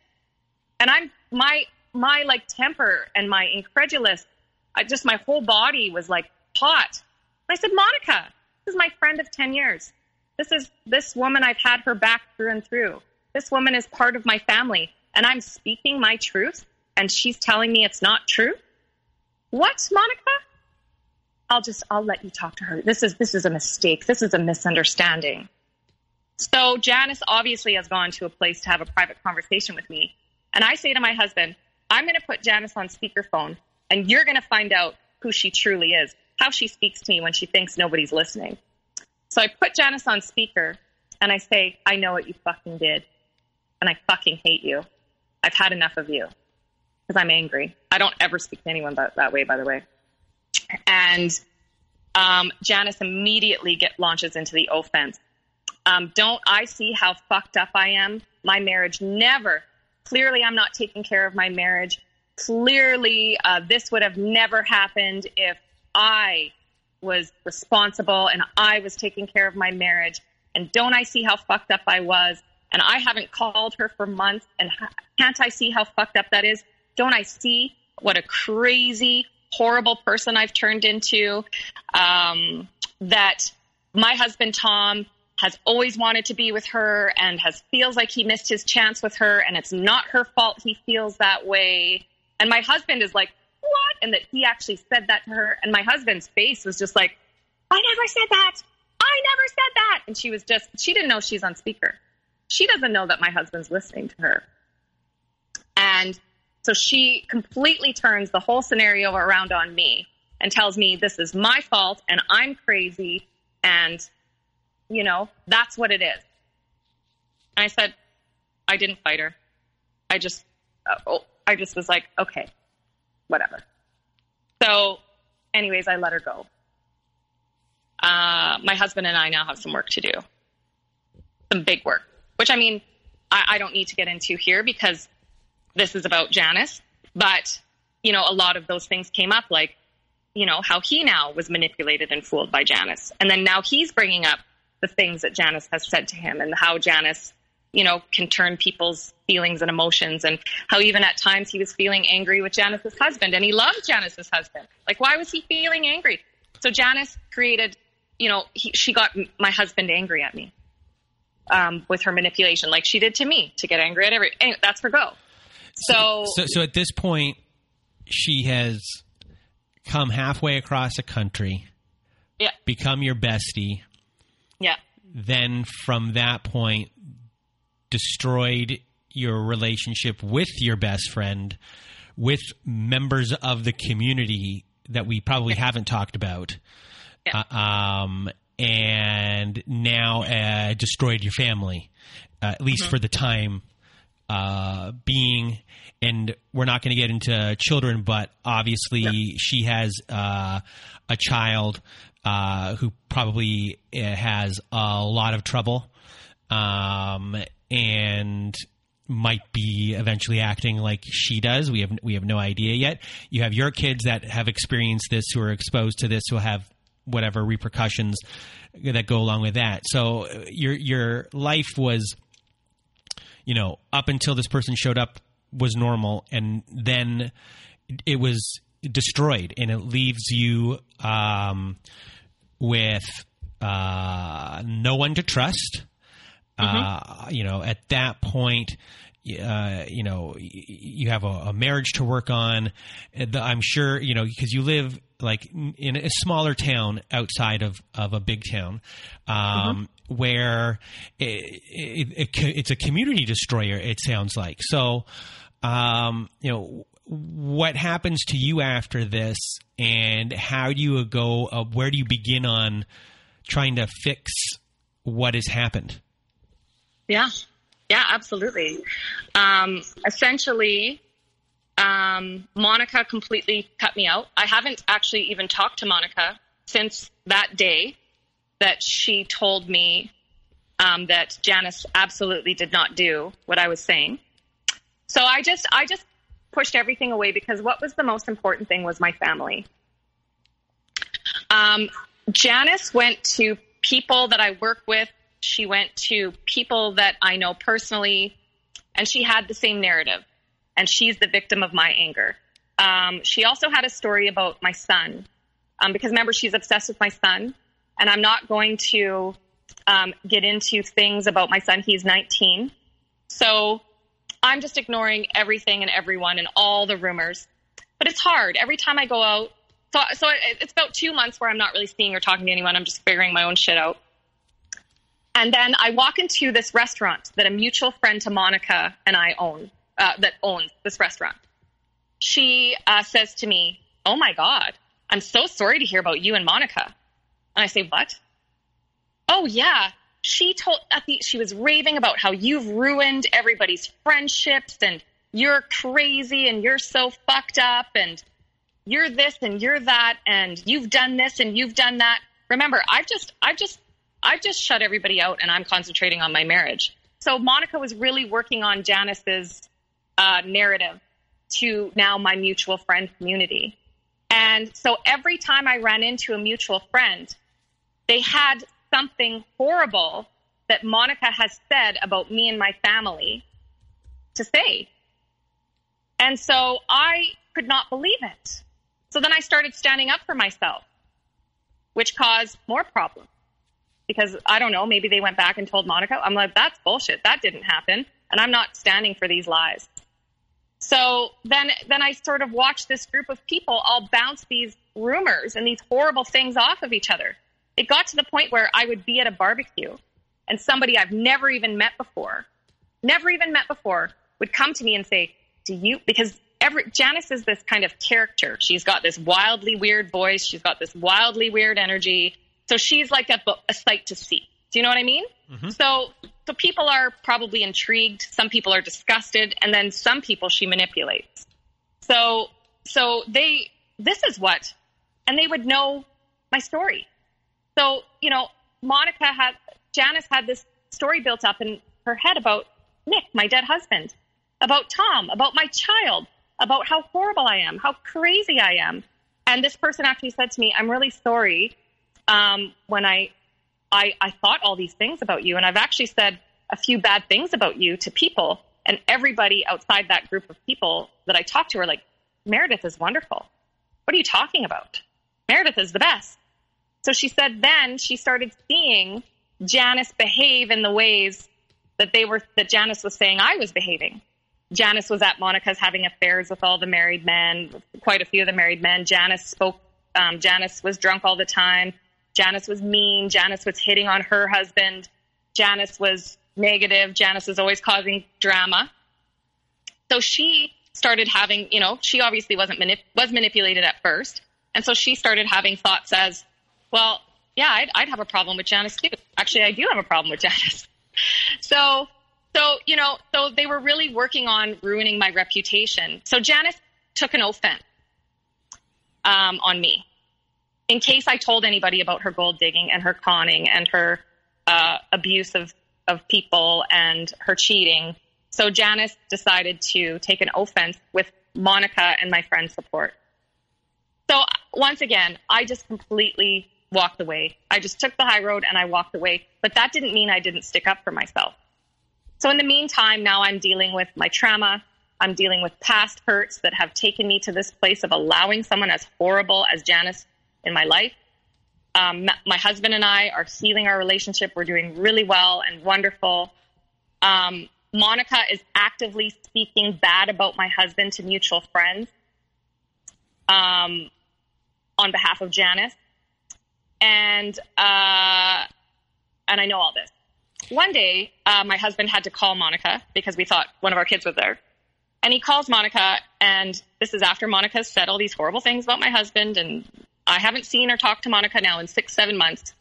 And I'm my my like temper and my incredulous, I just my whole body was like hot. I said, Monica, this is my friend of ten years. This is this woman I've had her back through and through. This woman is part of my family, and I'm speaking my truth, and she's telling me it's not true. What, Monica? I'll just I'll let you talk to her. This is this is a mistake. This is a misunderstanding. So Janice obviously has gone to a place to have a private conversation with me. And I say to my husband, I'm going to put Janice on speakerphone and you're going to find out who she truly is, how she speaks to me when she thinks nobody's listening. So I put Janice on speaker and I say, I know what you fucking did. And I fucking hate you. I've had enough of you because I'm angry. I don't ever speak to anyone that, that way, by the way. And um, Janice immediately get launches into the offense. Um, don't I see how fucked up I am? My marriage never. Clearly, I'm not taking care of my marriage. Clearly, uh, this would have never happened if I was responsible and I was taking care of my marriage. And don't I see how fucked up I was? And I haven't called her for months. And can't I see how fucked up that is? Don't I see what a crazy, horrible person I've turned into. Um, that my husband Tom has always wanted to be with her and has feels like he missed his chance with her and it's not her fault he feels that way. And my husband is like? And that he actually said that to her and my husband's face was just like, "I never said that. I never said that." And she was just she didn't know she's on speaker. She doesn't know that my husband's listening to her. And so she completely turns the whole scenario around on me and tells me this is my fault and I'm crazy and, you know, that's what it is. And I said, I didn't fight her. I just, uh, oh, I just was like, okay, whatever. So, anyways, I let her go. Uh, my husband and I now have some work to do, some big work, which I mean, I, I don't need to get into here because this is about Janice, but you know, a lot of those things came up, like you know how he now was manipulated and fooled by Janice, and then now he's bringing up the things that Janice has said to him, and how Janice, you know, can turn people's feelings and emotions, and how even at times he was feeling angry with Janice's husband, and he loved Janice's husband. Like, why was he feeling angry? So Janice created, you know, he, she got my husband angry at me. Um, with her manipulation, like she did to me, to get angry at every. Anyway, that's her go. So, so, so at this point, she has come halfway across the country. Yeah. Become your bestie. Yeah. Then from that point, destroyed your relationship with your best friend, with members of the community that we probably haven't talked about. Yeah. Uh, um, and now uh, destroyed your family, uh, at least mm-hmm. for the time uh, being, and we're not going to get into children, but obviously yeah. she has uh, a child uh, who probably uh, has a lot of trouble um, and might be eventually acting like she does. We have we have no idea yet. You have your kids that have experienced this, who are exposed to this, who have whatever repercussions that go along with that. So uh, your your life was you know, up until this person showed up was normal, and then it was destroyed, and it leaves you um, with uh, no one to trust. Mm-hmm. Uh, you know, at that point, uh, you know, you have a, a, marriage to work on. I'm sure, you know, because you live like in a smaller town outside of, of a big town, um, mm-hmm. where it, it, it, it's a community destroyer. It sounds like so. Um, you know, what happens to you after this, and how do you go? Uh, where do you begin on trying to fix what has happened? Yeah, yeah, absolutely. Um, essentially, um, Monica completely cut me out. I haven't actually even talked to Monica since that day that she told me um, that Janice absolutely did not do what I was saying. So I just, I just pushed everything away because what was the most important thing was my family. Um, Janice went to people that I work with. She went to people that I know personally, and she had the same narrative. And she's the victim of my anger. Um, she also had a story about my son, um, because remember, she's obsessed with my son. And I'm not going to um, get into things about my son. He's 19. So I'm just ignoring everything and everyone and all the rumors. But it's hard. Every time I go out, so, so it's about two months where I'm not really seeing or talking to anyone. I'm just figuring my own shit out. And then I walk into this restaurant that a mutual friend to Monica and I own, uh, that owns this restaurant. She uh, says to me, Oh my God, I'm so sorry to hear about you and Monica. And I say, What? Oh, yeah. She told, at the, she was raving about how you've ruined everybody's friendships and you're crazy and you're so fucked up and you're this and you're that and you've done this and you've done that. Remember, I've just, I've just, I've just shut everybody out and I'm concentrating on my marriage. So Monica was really working on Janice's uh, narrative to now my mutual friend community. And so every time I ran into a mutual friend, they had something horrible that Monica has said about me and my family to say. And so I could not believe it. So then I started standing up for myself, which caused more problems. Because I don't know, maybe they went back and told Monica. I'm like, that's bullshit. That didn't happen. And I'm not standing for these lies. So then, then I sort of watched this group of people all bounce these rumors and these horrible things off of each other. It got to the point where I would be at a barbecue and somebody I've never even met before, never even met before, would come to me and say, Do you, because every, Janice is this kind of character. She's got this wildly weird voice. She's got this wildly weird energy. So she's like a, a sight to see. Do you know what I mean? Mm-hmm. So, so people are probably intrigued. Some people are disgusted, and then some people she manipulates. So, so they, this is what, and they would know my story. So, you know, Monica had, Janice had this story built up in her head about Nick, my dead husband, about Tom, about my child, about how horrible I am, how crazy I am. And this person actually said to me, I'm really sorry um, when I, I, I thought all these things about you. And I've actually said a few bad things about you to people. And everybody outside that group of people that I talked to are like, Meredith is wonderful. What are you talking about? Meredith is the best. So she said then she started seeing Janice behave in the ways that they were that Janice was saying I was behaving. Janice was at Monica's having affairs with all the married men, quite a few of the married men. Janice spoke. Um, Janice was drunk all the time. Janice was mean. Janice was hitting on her husband. Janice was negative. Janice was always causing drama. So she started having, you know, she obviously wasn't manip- was manipulated at first, and so she started having thoughts as, well, yeah, I'd, I'd have a problem with Janice too. Actually, I do have a problem with Janice. So, so you know, so they were really working on ruining my reputation. So Janice took an offense um, on me in case I told anybody about her gold digging and her conning and her uh, abuse of, of people and her cheating. So Janice decided to take an offense with Monica and my friend's support. So once again, I just completely walked away. I just took the high road and I walked away. But that didn't mean I didn't stick up for myself. So in the meantime, now I'm dealing with my trauma. I'm dealing with past hurts that have taken me to this place of allowing someone as horrible as Janice in my life. Um, my husband and I are healing our relationship. We're doing really well and wonderful. Um, Monica is actively speaking bad about my husband to mutual friends um, on behalf of Janice and uh, and I know all this. One day, uh, my husband had to call Monica because we thought one of our kids was there, and he calls Monica, and this is after Monica said all these horrible things about my husband, and I haven't seen or talked to Monica now in six, seven months,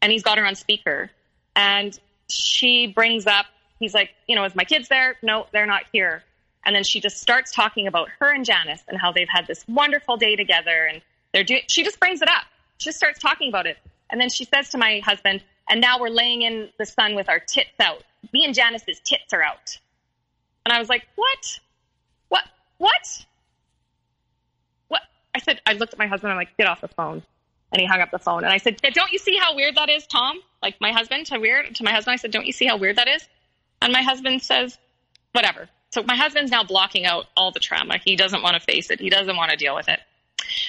and he's got her on speaker, and she brings up, he's like, you know, is my kids there? No, they're not here. And then she just starts talking about her and Janice and how they've had this wonderful day together, and they're doing. She just brings it up She just starts talking about it. And then she says to my husband, and now we're laying in the sun with our tits out. Me and Janice's tits are out. And I was like, what? What? What? I said, I looked at my husband. I'm like, get off the phone. And he hung up the phone. And I said, Don't you see how weird that is, Tom? Like my husband to weird to my husband, I said, Don't you see how weird that is? And my husband says, Whatever. So my husband's now blocking out all the trauma. He doesn't want to face it. He doesn't want to deal with it.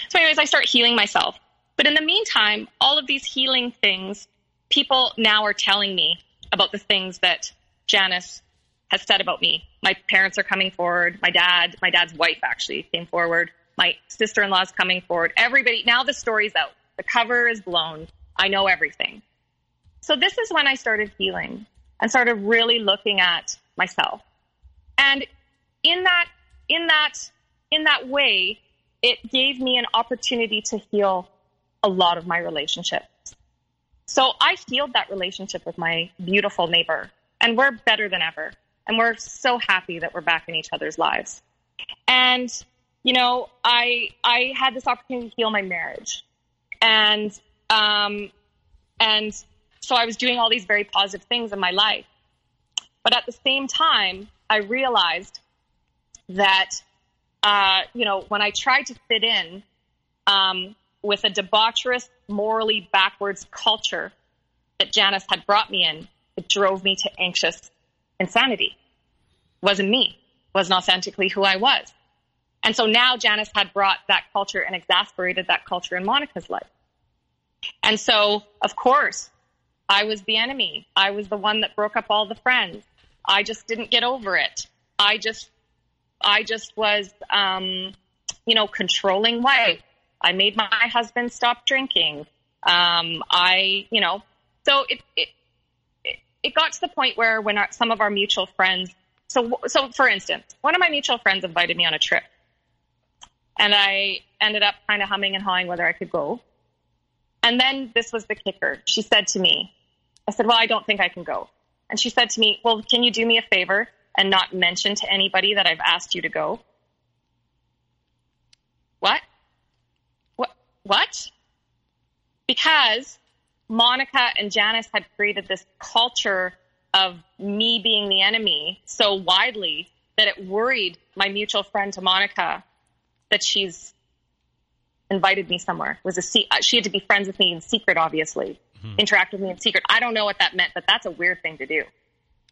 So, anyways, I start healing myself. But in the meantime, all of these healing things, people now are telling me about the things that Janice has said about me. My parents are coming forward. My dad, my dad's wife actually came forward. My sister in law is coming forward. Everybody, now the story's out. The cover is blown. I know everything. So this is when I started healing and started really looking at myself. And in that, in that, in that way, it gave me an opportunity to heal a lot of my relationships. So I healed that relationship with my beautiful neighbor and we're better than ever. And we're so happy that we're back in each other's lives. And, you know, I, I had this opportunity to heal my marriage and, um, and so I was doing all these very positive things in my life. But at the same time, I realized that, uh, you know, when I tried to fit in um, with a debaucherous, morally backwards culture that Janice had brought me in, it drove me to anxious insanity. It Wasn't me, It wasn't authentically who I was. And so now Janice had brought that culture and exasperated that culture in Monica's life. And so, of course, I was the enemy. I was the one that broke up all the friends. I just didn't get over it. I just, I just was, um, you know, controlling wife. I made my husband stop drinking. Um, I, you know, so it, it, it got to the point where when our, some of our mutual friends, so, so for instance, one of my mutual friends invited me on a trip and I ended up kind of humming and hawing whether I could go. And then this was the kicker. She said to me, I said, well, I don't think I can go. And she said to me, well, can you do me a favor and not mention to anybody that I've asked you to go? What? What? What? Because Monica and Janice had created this culture of me being the enemy so widely that it worried my mutual friend to Monica that she's invited me somewhere. It was a se- uh, she had to be friends with me in secret, obviously, mm-hmm. interact with me in secret. I don't know what that meant, but that's a weird thing to do.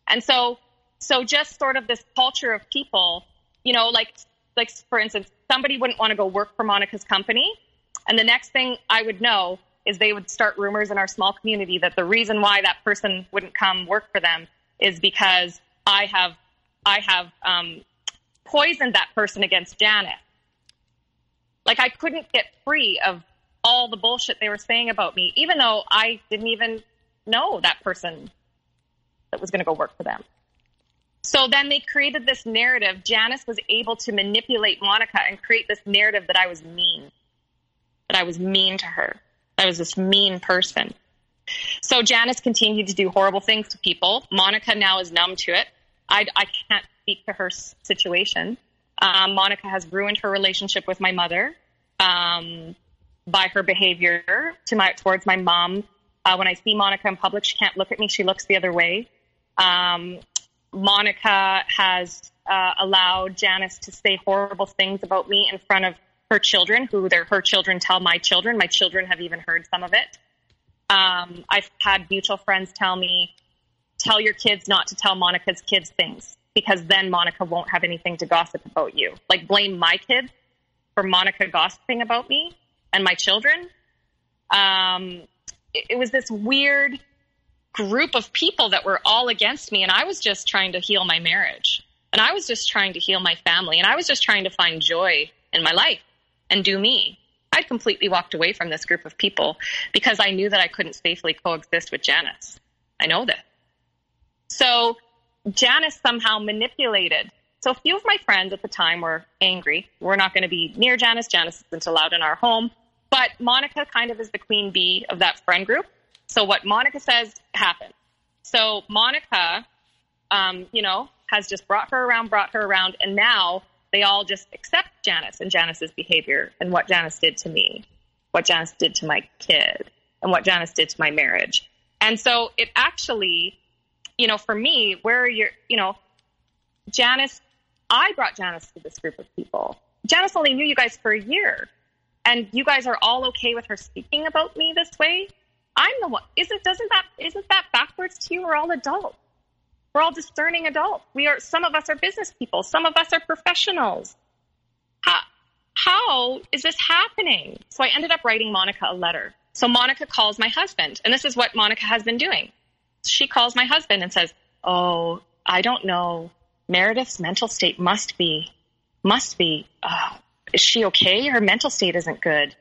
And so, so just sort of this culture of people, you know, like, like for instance, somebody wouldn't want to go work for Monica's company, and the next thing I would know is they would start rumors in our small community that the reason why that person wouldn't come work for them is because I have I have um, poisoned that person against Janet. Like I couldn't get free of all the bullshit they were saying about me, even though I didn't even know that person that was going to go work for them. So then they created this narrative. Janice was able to manipulate Monica and create this narrative that I was mean, that I was mean to her. I was this mean person. So Janice continued to do horrible things to people. Monica now is numb to it. I, I can't speak to her situation. Um, Monica has ruined her relationship with my mother um, by her behavior to my towards my mom. Uh, when I see Monica in public, she can't look at me; she looks the other way. Um, Monica has uh, allowed Janice to say horrible things about me in front of her children, who they're her children tell my children. My children have even heard some of it. Um, I've had mutual friends tell me, tell your kids not to tell Monica's kids things because then Monica won't have anything to gossip about you. Like blame my kids for Monica gossiping about me and my children. Um, it, it was this weird group of people that were all against me, and I was just trying to heal my marriage, and I was just trying to heal my family, and I was just trying to find joy in my life and do me. I'd completely walked away from this group of people because I knew that I couldn't safely coexist with Janice. I know that. So Janice somehow manipulated. So a few of my friends at the time were angry. We're not going to be near Janice. Janice isn't allowed in our home. But Monica kind of is the queen bee of that friend group. So what Monica says happens. So Monica, um, you know, has just brought her around, brought her around, and now they all just accept Janice and Janice's behavior and what Janice did to me, what Janice did to my kid, and what Janice did to my marriage. And so it actually, you know, for me, where you're, you know, Janice, I brought Janice to this group of people. Janice only knew you guys for a year. and you guys are all okay with her speaking about me this way, I'm the one. Isn't doesn't that isn't that backwards to you? We're all adults. We're all discerning adults. We are. Some of us are business people. Some of us are professionals. How how is this happening? So I ended up writing Monica a letter. So Monica calls my husband, and this is what Monica has been doing. She calls my husband and says, "Oh, I don't know. Meredith's mental state must be must be. Uh, is she okay? Her mental state isn't good."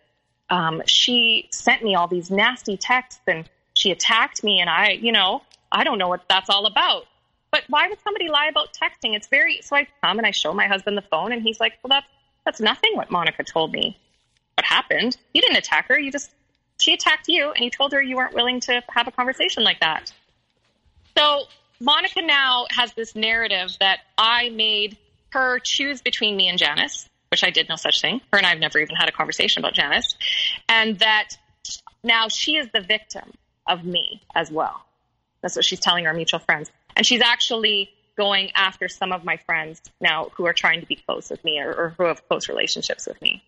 um, she sent me all these nasty texts and she attacked me and I, you know, I don't know what that's all about. But why would somebody lie about texting? It's very so I come and I show my husband the phone and he's like, Well that's that's nothing what Monica told me. What happened? You didn't attack her, you just she attacked you and you told her you weren't willing to have a conversation like that. So Monica now has this narrative that I made her choose between me and Janice which I did no such thing. Her and I have never even had a conversation about Janice. And that now she is the victim of me as well. That's what she's telling our mutual friends. And she's actually going after some of my friends now who are trying to be close with me or, or who have close relationships with me.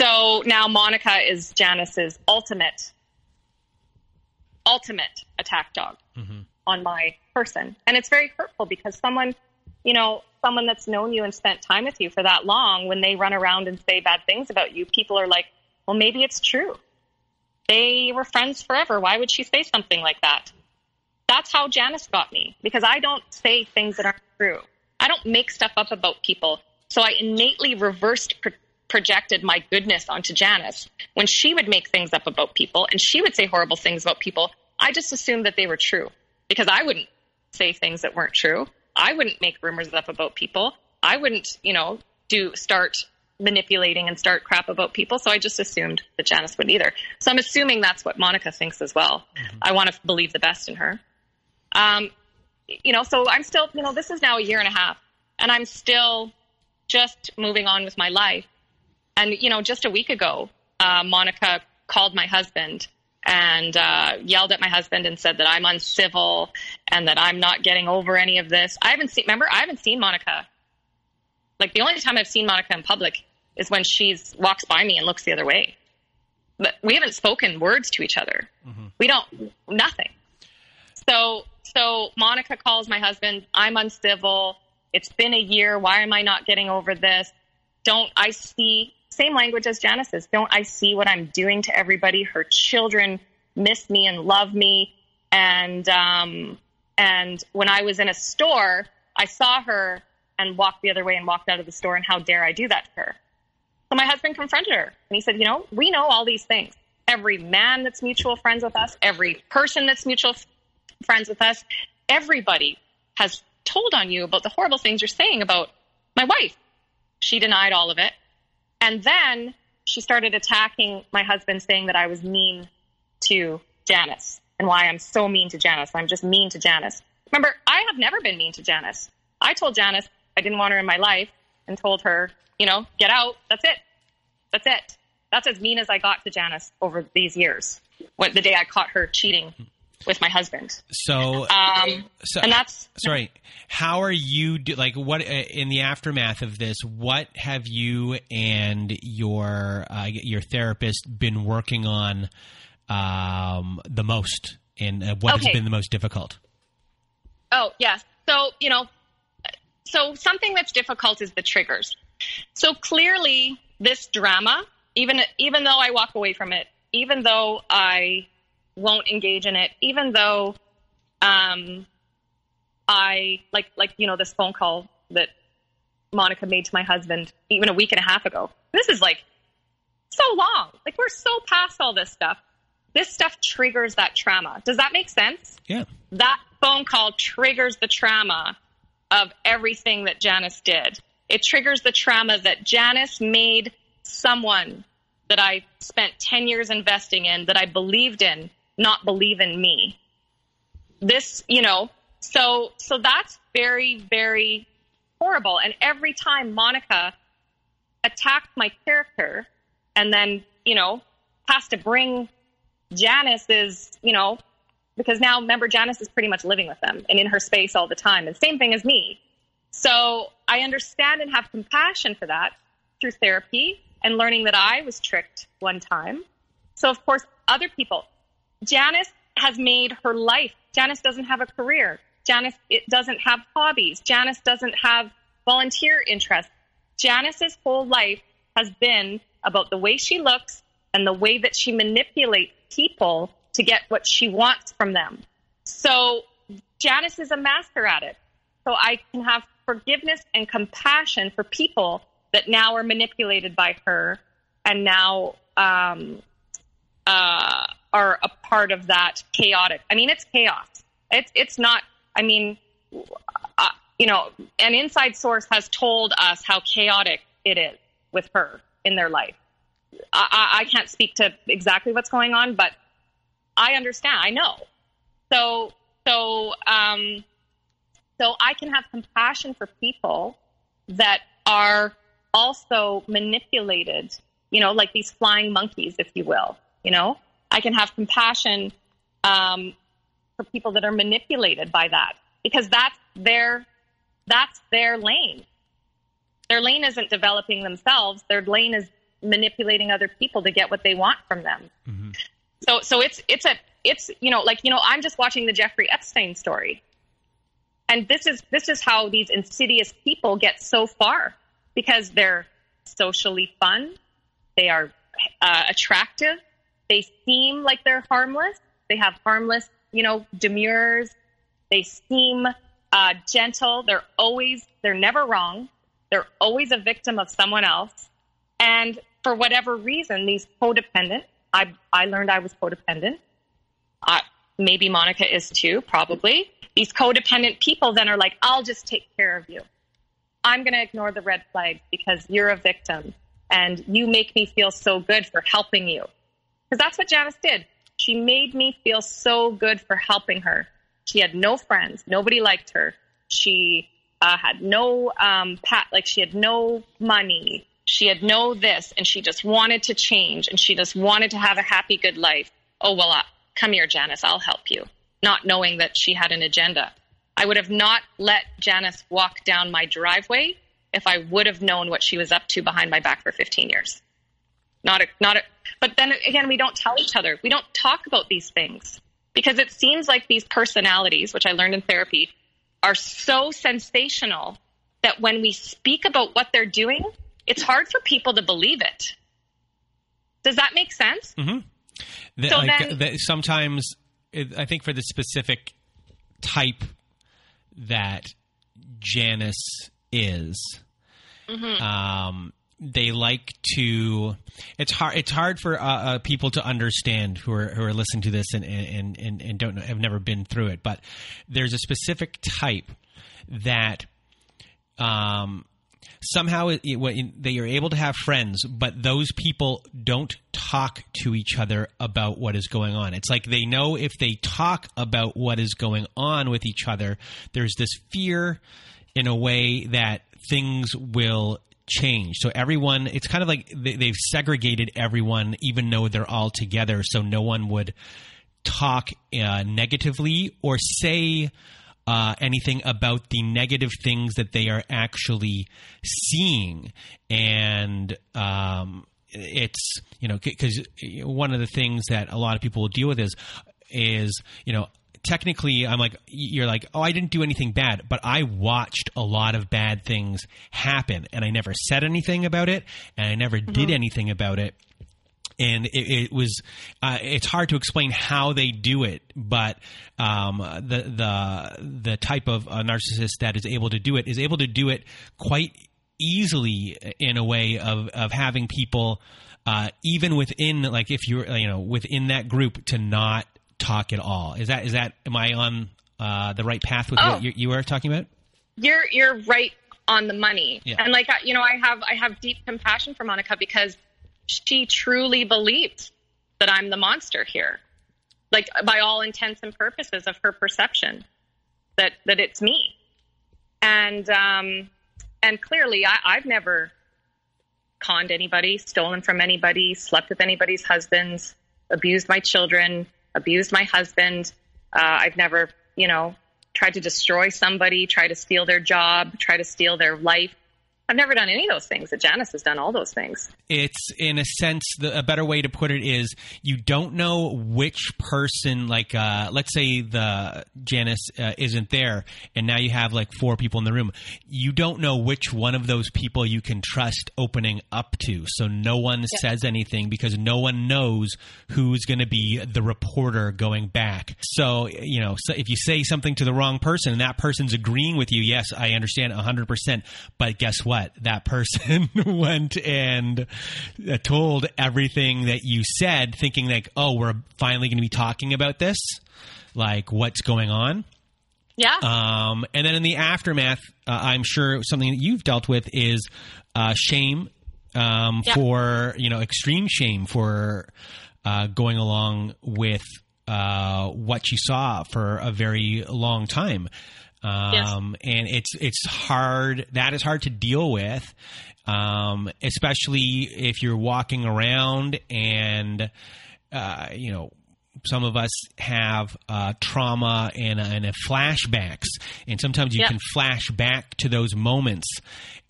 So now Monica is Janice's ultimate, ultimate attack dog mm-hmm. on my person. And it's very hurtful because someone, you know, someone that's known you and spent time with you for that long, when they run around and say bad things about you, people are like, well, maybe it's true. They were friends forever. Why would she say something like that? That's how Janice got me because I don't say things that aren't true. I don't make stuff up about people. So I innately reversed projected my goodness onto Janice. When she would make things up about people and she would say horrible things about people, I just assumed that they were true because I wouldn't say things that weren't true. I wouldn't make rumors up about people. I wouldn't, you know, do start manipulating and start crap about people. So I just assumed that Janice wouldn't either. So I'm assuming that's what Monica thinks as well. Mm-hmm. I want to believe the best in her. Um, you know, so I'm still, you know, this is now a year and a half, and I'm still just moving on with my life. And you know, just a week ago, uh, Monica called my husband and uh, yelled at my husband and said that I'm uncivil and that I'm not getting over any of this. I haven't seen, remember, I haven't seen Monica. Like the only time I've seen Monica in public is when she's walks by me and looks the other way. But we haven't spoken words to each other. Mm-hmm. We don't, nothing. So, so Monica calls my husband. I'm uncivil. It's been a year. Why am I not getting over this? Don't I see same language as Janice's. Don't I see what I'm doing to everybody? Her children miss me and love me. And um, and when I was in a store, I saw her and walked the other way and walked out of the store. And how dare I do that to her? So my husband confronted her and he said, "You know, we know all these things. Every man that's mutual friends with us, every person that's mutual f- friends with us, everybody has told on you about the horrible things you're saying about my wife." She denied all of it. And then she started attacking my husband, saying that I was mean to Janice and why I'm so mean to Janice. I'm just mean to Janice. Remember, I have never been mean to Janice. I told Janice I didn't want her in my life and told her, you know, get out. That's it. That's it. That's as mean as I got to Janice over these years. When the day I caught her cheating with my husband. So, um, so and that's sorry. How are you do, like what uh, in the aftermath of this? What have you and your uh, your therapist been working on um, the most, and uh, what okay. has been the most difficult? Oh yes. So you know, so something that's difficult is the triggers. So clearly, this drama, even even though I walk away from it, even though I won't engage in it, even though um, I like like you know this phone call that Monica made to my husband even a week and a half ago. This is like so long. Like we're so past all this stuff. This stuff triggers that trauma. Does that make sense? Yeah. That phone call triggers the trauma of everything that Janice did. It triggers the trauma that Janice made someone that I spent 10 years investing in, that I believed in, not believe in me. This, you know, so so that's very very horrible. And every time Monica attacked my character, and then you know has to bring Janice's, you know, because now remember Janice is pretty much living with them and in her space all the time, and same thing as me. So I understand and have compassion for that through therapy and learning that I was tricked one time. So, of course, other people. Janice has made her life. Janice doesn't have a career. Janice it doesn't have hobbies. Janice doesn't have volunteer interests. Janice's whole life has been about the way she looks and the way that she manipulates people to get what she wants from them. So Janice is a master at it. So I can have forgiveness and compassion for people that now are manipulated by her and now um, uh, are a part of that chaotic. I mean, it's chaos. It's it's not. I mean, uh, you know, an inside source has told us how chaotic it is with her in their life. I, I can't speak to exactly what's going on, but I understand. I know. So so um, so I can have compassion for people that are also manipulated. You know, like these flying monkeys, if you will. You know, I can have compassion um, for people that are manipulated by that because that's their that's their lane. Their lane isn't developing themselves. Their lane is manipulating other people to get what they want from them. Mm-hmm. So so it's it's a it's you know like you know I'm just watching the Jeffrey Epstein story. And this is this is how these insidious people get so far because they're socially fun, they are uh, attractive, they seem like they're harmless, they have harmless, you know, demurs, they seem uh, gentle, they're always they're never wrong, they're always a victim of someone else, and for whatever reason, these codependent I, I learned I was codependent. Uh, maybe Monica is too, probably. These codependent people then are like, I'll just take care of you. I'm going to ignore the red flags because you're a victim and you make me feel so good for helping you. Because that's what Janice did. She made me feel so good for helping her. She had no friends. Nobody liked her. She uh, had no um, pat, like she had no money. She had no this, and she just wanted to change, and she just wanted to have a happy, good life. Oh, well, uh, come here, Janice, I'll help you. Not knowing that she had an agenda. I would have not let Janice walk down my driveway if I would have known what she was up to behind my back for 15 years. Not a, not a, but then again, we don't tell each other. We don't talk about these things because it seems like these personalities, which I learned in therapy, are so sensational that when we speak about what they're doing, it's hard for people to believe it. Does that make sense? Mm-hmm. The, so then, the, sometimes, I think for the specific type that Janice is, mm-hmm. um, they like to. It's hard. It's hard for uh, uh, people to understand who are who are listening to this and and and, and don't know, have never been through it. But there's a specific type that um, somehow it, it, they are able to have friends, but those people don't talk to each other about what is going on. It's like they know if they talk about what is going on with each other, there's this fear in a way that things will change. So everyone, it's kind of like they, have segregated everyone, even though they're all together, so no one would talk uh, negatively or say uh, anything about the negative things that they are actually seeing. And um, it's, you know, because one of the things that a lot of people will deal with is, is, you know, technically I'm like you're like oh I didn't do anything bad but I watched a lot of bad things happen and I never said anything about it and I never mm-hmm. did anything about it and it, it was uh, it's hard to explain how they do it, but um, the the the type of narcissist that is able to do it is able to do it quite easily in a way of of having people uh, even within like if you're you know within that group to not talk at all. Is that is that am I on uh, the right path with oh. what you, you were talking about? You're you're right on the money, yeah. and like you know I have I have deep compassion for Monica because she truly believed that I'm the monster here. Like by all intents and purposes of her perception that that it's me. And um and clearly I, I've never conned anybody, stolen from anybody, slept with anybody's husbands, abused my children, abused my husband. Uh, I've never, you know, tried to destroy somebody, try to steal their job, try to steal their life. I've never done any of those things. That Janice has done all those things. It's in a sense the, a better way to put it is you don't know which person like uh, let's say the Janice uh, isn't there and now you have like four people in the room. You don't know which one of those people you can trust opening up to. So no one says anything because no one knows who's going to be the reporter going back. So, you know, so if you say something to the wrong person and that person's agreeing with you, yes, I understand 100%, but guess what? What? That person went and uh, told everything that you said, thinking like, oh, we're finally going to be talking about this, like what's going on. Yeah. Um, and then in the aftermath, uh, I'm sure something that you've dealt with is uh, shame um, yeah. for you know extreme shame for uh, going along with uh, what you saw for a very long time. Um, yes. and it's it's hard. That is hard to deal with, um, especially if you're walking around and uh, you know some of us have uh, trauma and, and flashbacks, and sometimes you can flash back to those moments,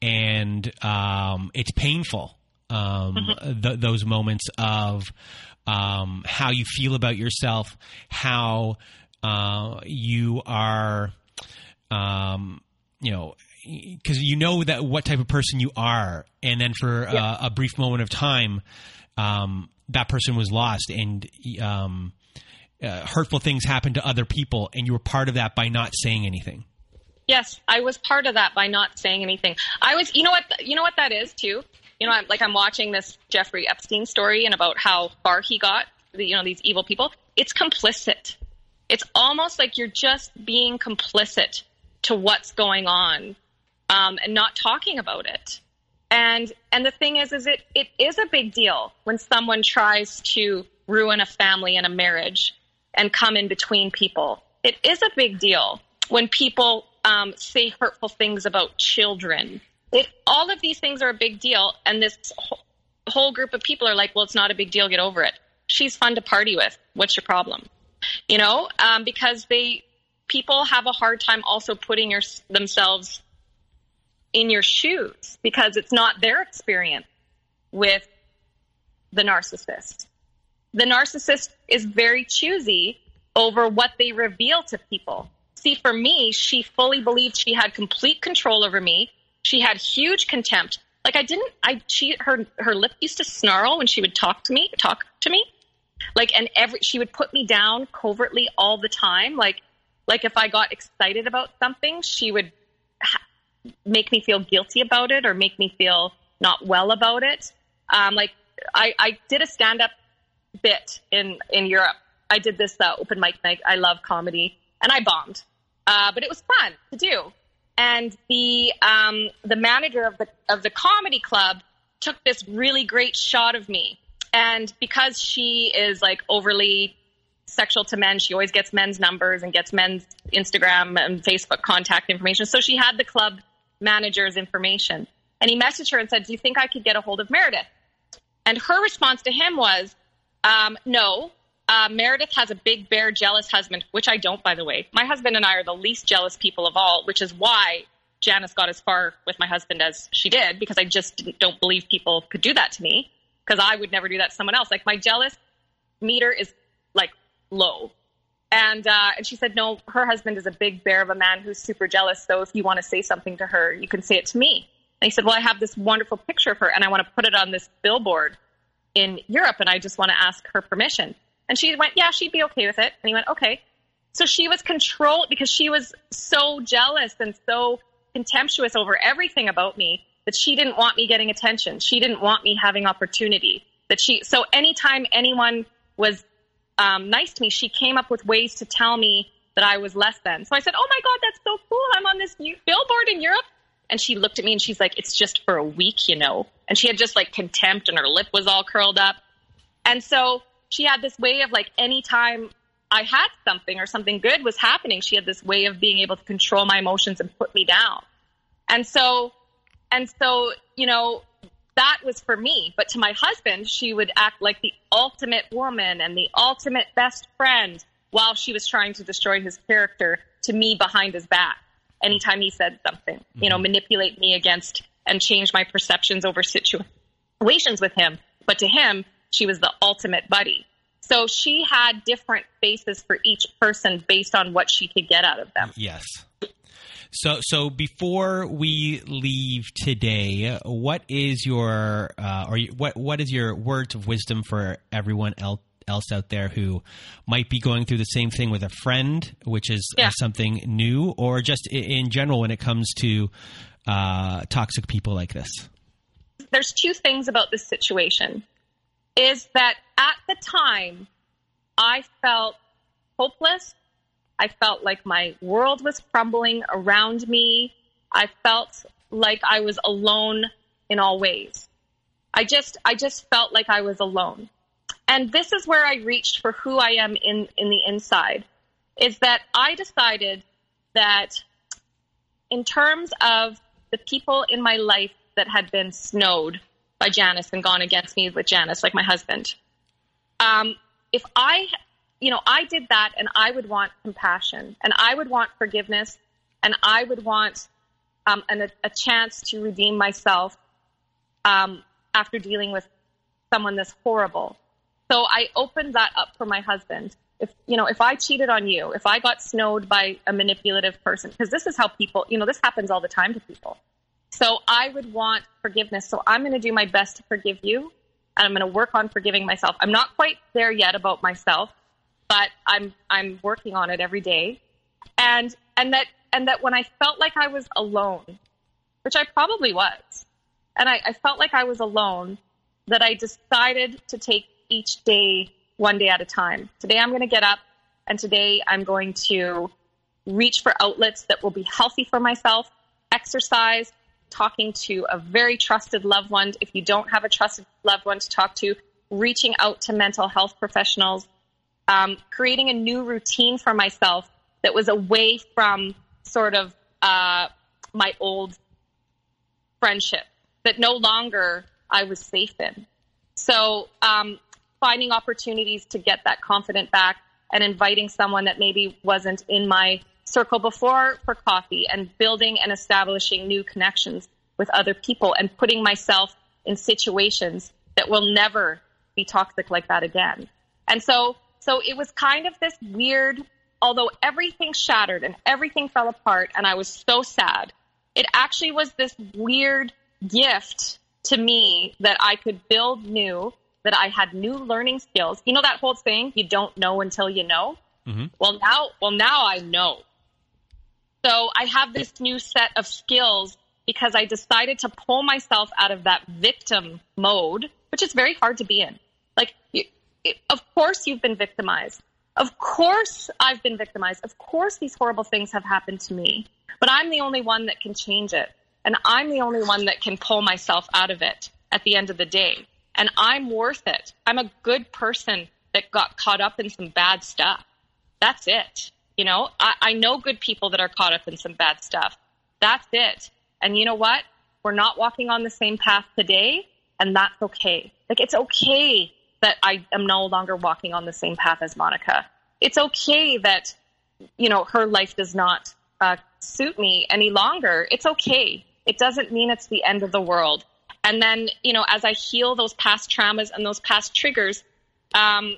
and um, it's painful. Um, mm-hmm. th- those moments of um, how you feel about yourself, how uh, you are um, you know, because you know that what type of person you are, and then for yeah. uh, a brief moment of time, um, that person was lost, and um, uh, hurtful things happened to other people, and you were part of that by not saying anything. Yes, I was part of that by not saying anything. I was, you know what, you know what that is too. You know, I'm, like I'm watching this Jeffrey Epstein story and about how far he got. You know, these evil people. It's complicit. It's almost like you're just being complicit to what's going on um, and not talking about it. And and the thing is, is it it is a big deal when someone tries to ruin a family and a marriage and come in between people. It is a big deal when people um, say hurtful things about children. It all of these things are a big deal, and this whole group of people are like, "Well, it's not a big deal. Get over it." She's fun to party with. What's your problem? You know, um, because they people have a hard time also putting your, themselves in your shoes because it's not their experience with the narcissist. The narcissist is very choosy over what they reveal to people. See, for me, she fully believed she had complete control over me. She had huge contempt. Like I didn't, I she her her lip used to snarl when she would talk to me, talk to me. Like and every she would put me down covertly all the time. Like like if I got excited about something, she would ha- make me feel guilty about it or make me feel not well about it. Um, like I, I did a stand up bit in, in Europe. I did this uh, open mic night. I love comedy and I bombed. Uh, but it was fun to do. And the, um, the manager of the, of the comedy club took this really great shot of me. And because she is like overly sexual to men. She always gets men's numbers and gets men's Instagram and Facebook contact information. So she had the club manager's information. And he messaged her and said, Do you think I could get a hold of Meredith? And her response to him was, um, No. Uh, Meredith has a big, bear, jealous husband, which I don't, by the way. My husband and I are the least jealous people of all, which is why Janice got as far with my husband as she did, because I just don't believe people could do that to me, because I would never do that to someone else. Like my jealous meter is like low. And uh, and she said, no, her husband is a big bear of a man who's super jealous. So if you want to say something to her, you can say it to me. And he said, well, I have this wonderful picture of her, and I want to put it on this billboard in Europe, and I just want to ask her permission. And she went, yeah, she'd be okay with it. And he went, okay. So she was controlled because she was so jealous and so contemptuous over everything about me that she didn't want me getting attention. She didn't want me having opportunity. That she so anytime anyone was um, nice to me, she came up with ways to tell me that I was less than. So I said, Oh my God, that's so cool. I'm on this billboard in Europe. And she looked at me and she's like, It's just for a week, you know? And she had just like contempt and her lip was all curled up. And so she had this way of like, anytime I had something or something good was happening, she had this way of being able to control my emotions and put me down. And so, and so, you know, that was for me. But to my husband, she would act like the ultimate woman and the ultimate best friend while she was trying to destroy his character to me behind his back anytime he said something, mm-hmm. you know, mm-hmm. manipulate me against and change my perceptions over situations with him. But to him, she was the ultimate buddy. So she had different faces for each person based on what she could get out of them. Yes. So, so before we leave today, what is your uh, or what what is your words of wisdom for everyone else? else out there who might be going through the same thing with a friend, which is uh, Yeah. something new, or just in general when it comes to uh, toxic people like this? there's two things about this situation is that at the time I felt hopeless. I felt like my world was crumbling around me. I felt like I was alone in all ways. I just I just felt like I was alone. And this is where I reached for who I am in in the inside is that I decided that in terms of the people in my life that had been snowed by Janice and gone against me with Janice, like my husband. Um, if I, you know, I did that and I would want compassion and I would want forgiveness and I would want um, an, a, chance to redeem myself um, after dealing with someone this horrible. So I opened that up for my husband. If you know, if I cheated on you, if I got snowed by a manipulative person, because this is how people, you know, this happens all the time to people. So I would want forgiveness. So I'm going to do my best to forgive you, and I'm going to work on forgiving myself. I'm not quite there yet about myself, but I'm I'm working on it every day. And and that and that when I felt like I was alone, which I probably was, and I, I felt like I was alone, that I decided to take each day one day at a time. Today I'm to get up, and today I'm going to reach for outlets that will be healthy for myself, exercise, talking to a very trusted loved one. If you don't have a trusted loved one to talk to, reaching out to mental health professionals, um, creating a new routine for myself that was away from sort of uh, my old friendship that no longer I was safe in. So um, finding opportunities to get that confident back and inviting someone that maybe wasn't in my circle before for coffee and building and establishing new connections with other people and putting myself in situations that will never be toxic like that again. And so, so it was kind of this weird, although everything shattered and everything fell apart and I was so sad, it actually was this weird gift to me that I could build new, that I had new learning skills. You know that whole thing, you don't know until you know? Mm-hmm. Well, now, well, now I know. So I have this new set of skills because I decided to pull myself out of that victim mode, which is very hard to be in. Like, of course you've been victimized. Of course I've been victimized. Of course these horrible things have happened to me. But I'm the only one that can change it. And I'm the only one that can pull myself out of it at the end of the day. And I'm worth it. I'm a good person that got caught up in some bad stuff. That's it. You know, I, I know good people that are caught up in some bad stuff. That's it. And you know what? We're not walking on the same path today, and that's okay. Like, it's okay that I am no longer walking on the same path as Monica. It's okay that, you know, her life does not uh, suit me any longer. It's okay. It doesn't mean it's the end of the world. And then, you know, as I heal those past traumas and those past triggers, um,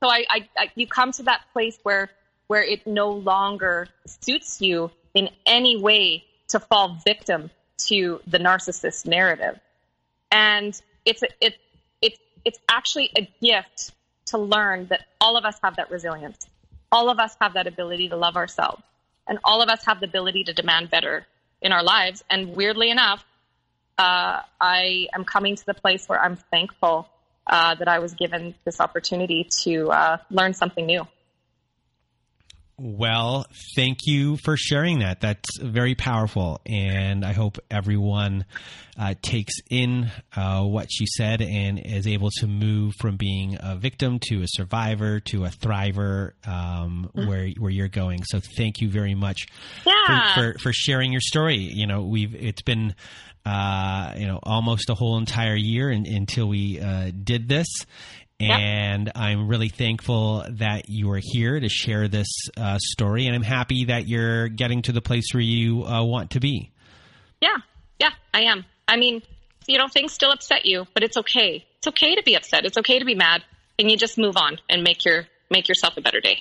so I, I, I, you come to that place where, where it no longer suits you in any way to fall victim to the narcissist narrative. And it's, it, it's, actually a gift to learn that all of us have that resilience. All of us have that ability to love ourselves. And all of us have the ability to demand better in our lives. And weirdly enough, uh, I am coming to the place where I'm thankful uh, that I was given this opportunity to uh, learn something new. Well, thank you for sharing that. That's very powerful. And I hope everyone uh, takes in uh, what she said and is able to move from being a victim to a survivor to a thriver um, where, where you're going. So thank you very much Yeah. for, for, for sharing your story. You know, we've, it's been, uh, you know, almost a whole entire year in, until we uh, did this. And I'm really thankful that you are here to share this uh, story. And I'm happy that you're getting to the place where you uh, want to be. Yeah, yeah, I am. I mean, you know, things still upset you, but it's okay. It's okay to be upset. It's okay to be mad, and you just move on and make your make yourself a better day.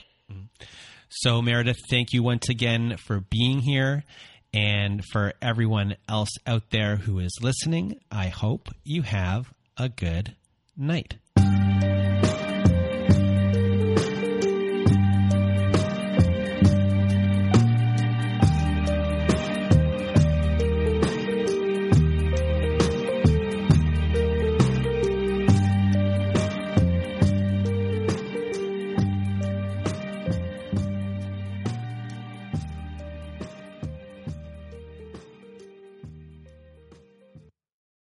So, Meredith, thank you once again for being here. And for everyone else out there who is listening, I hope you have a good night.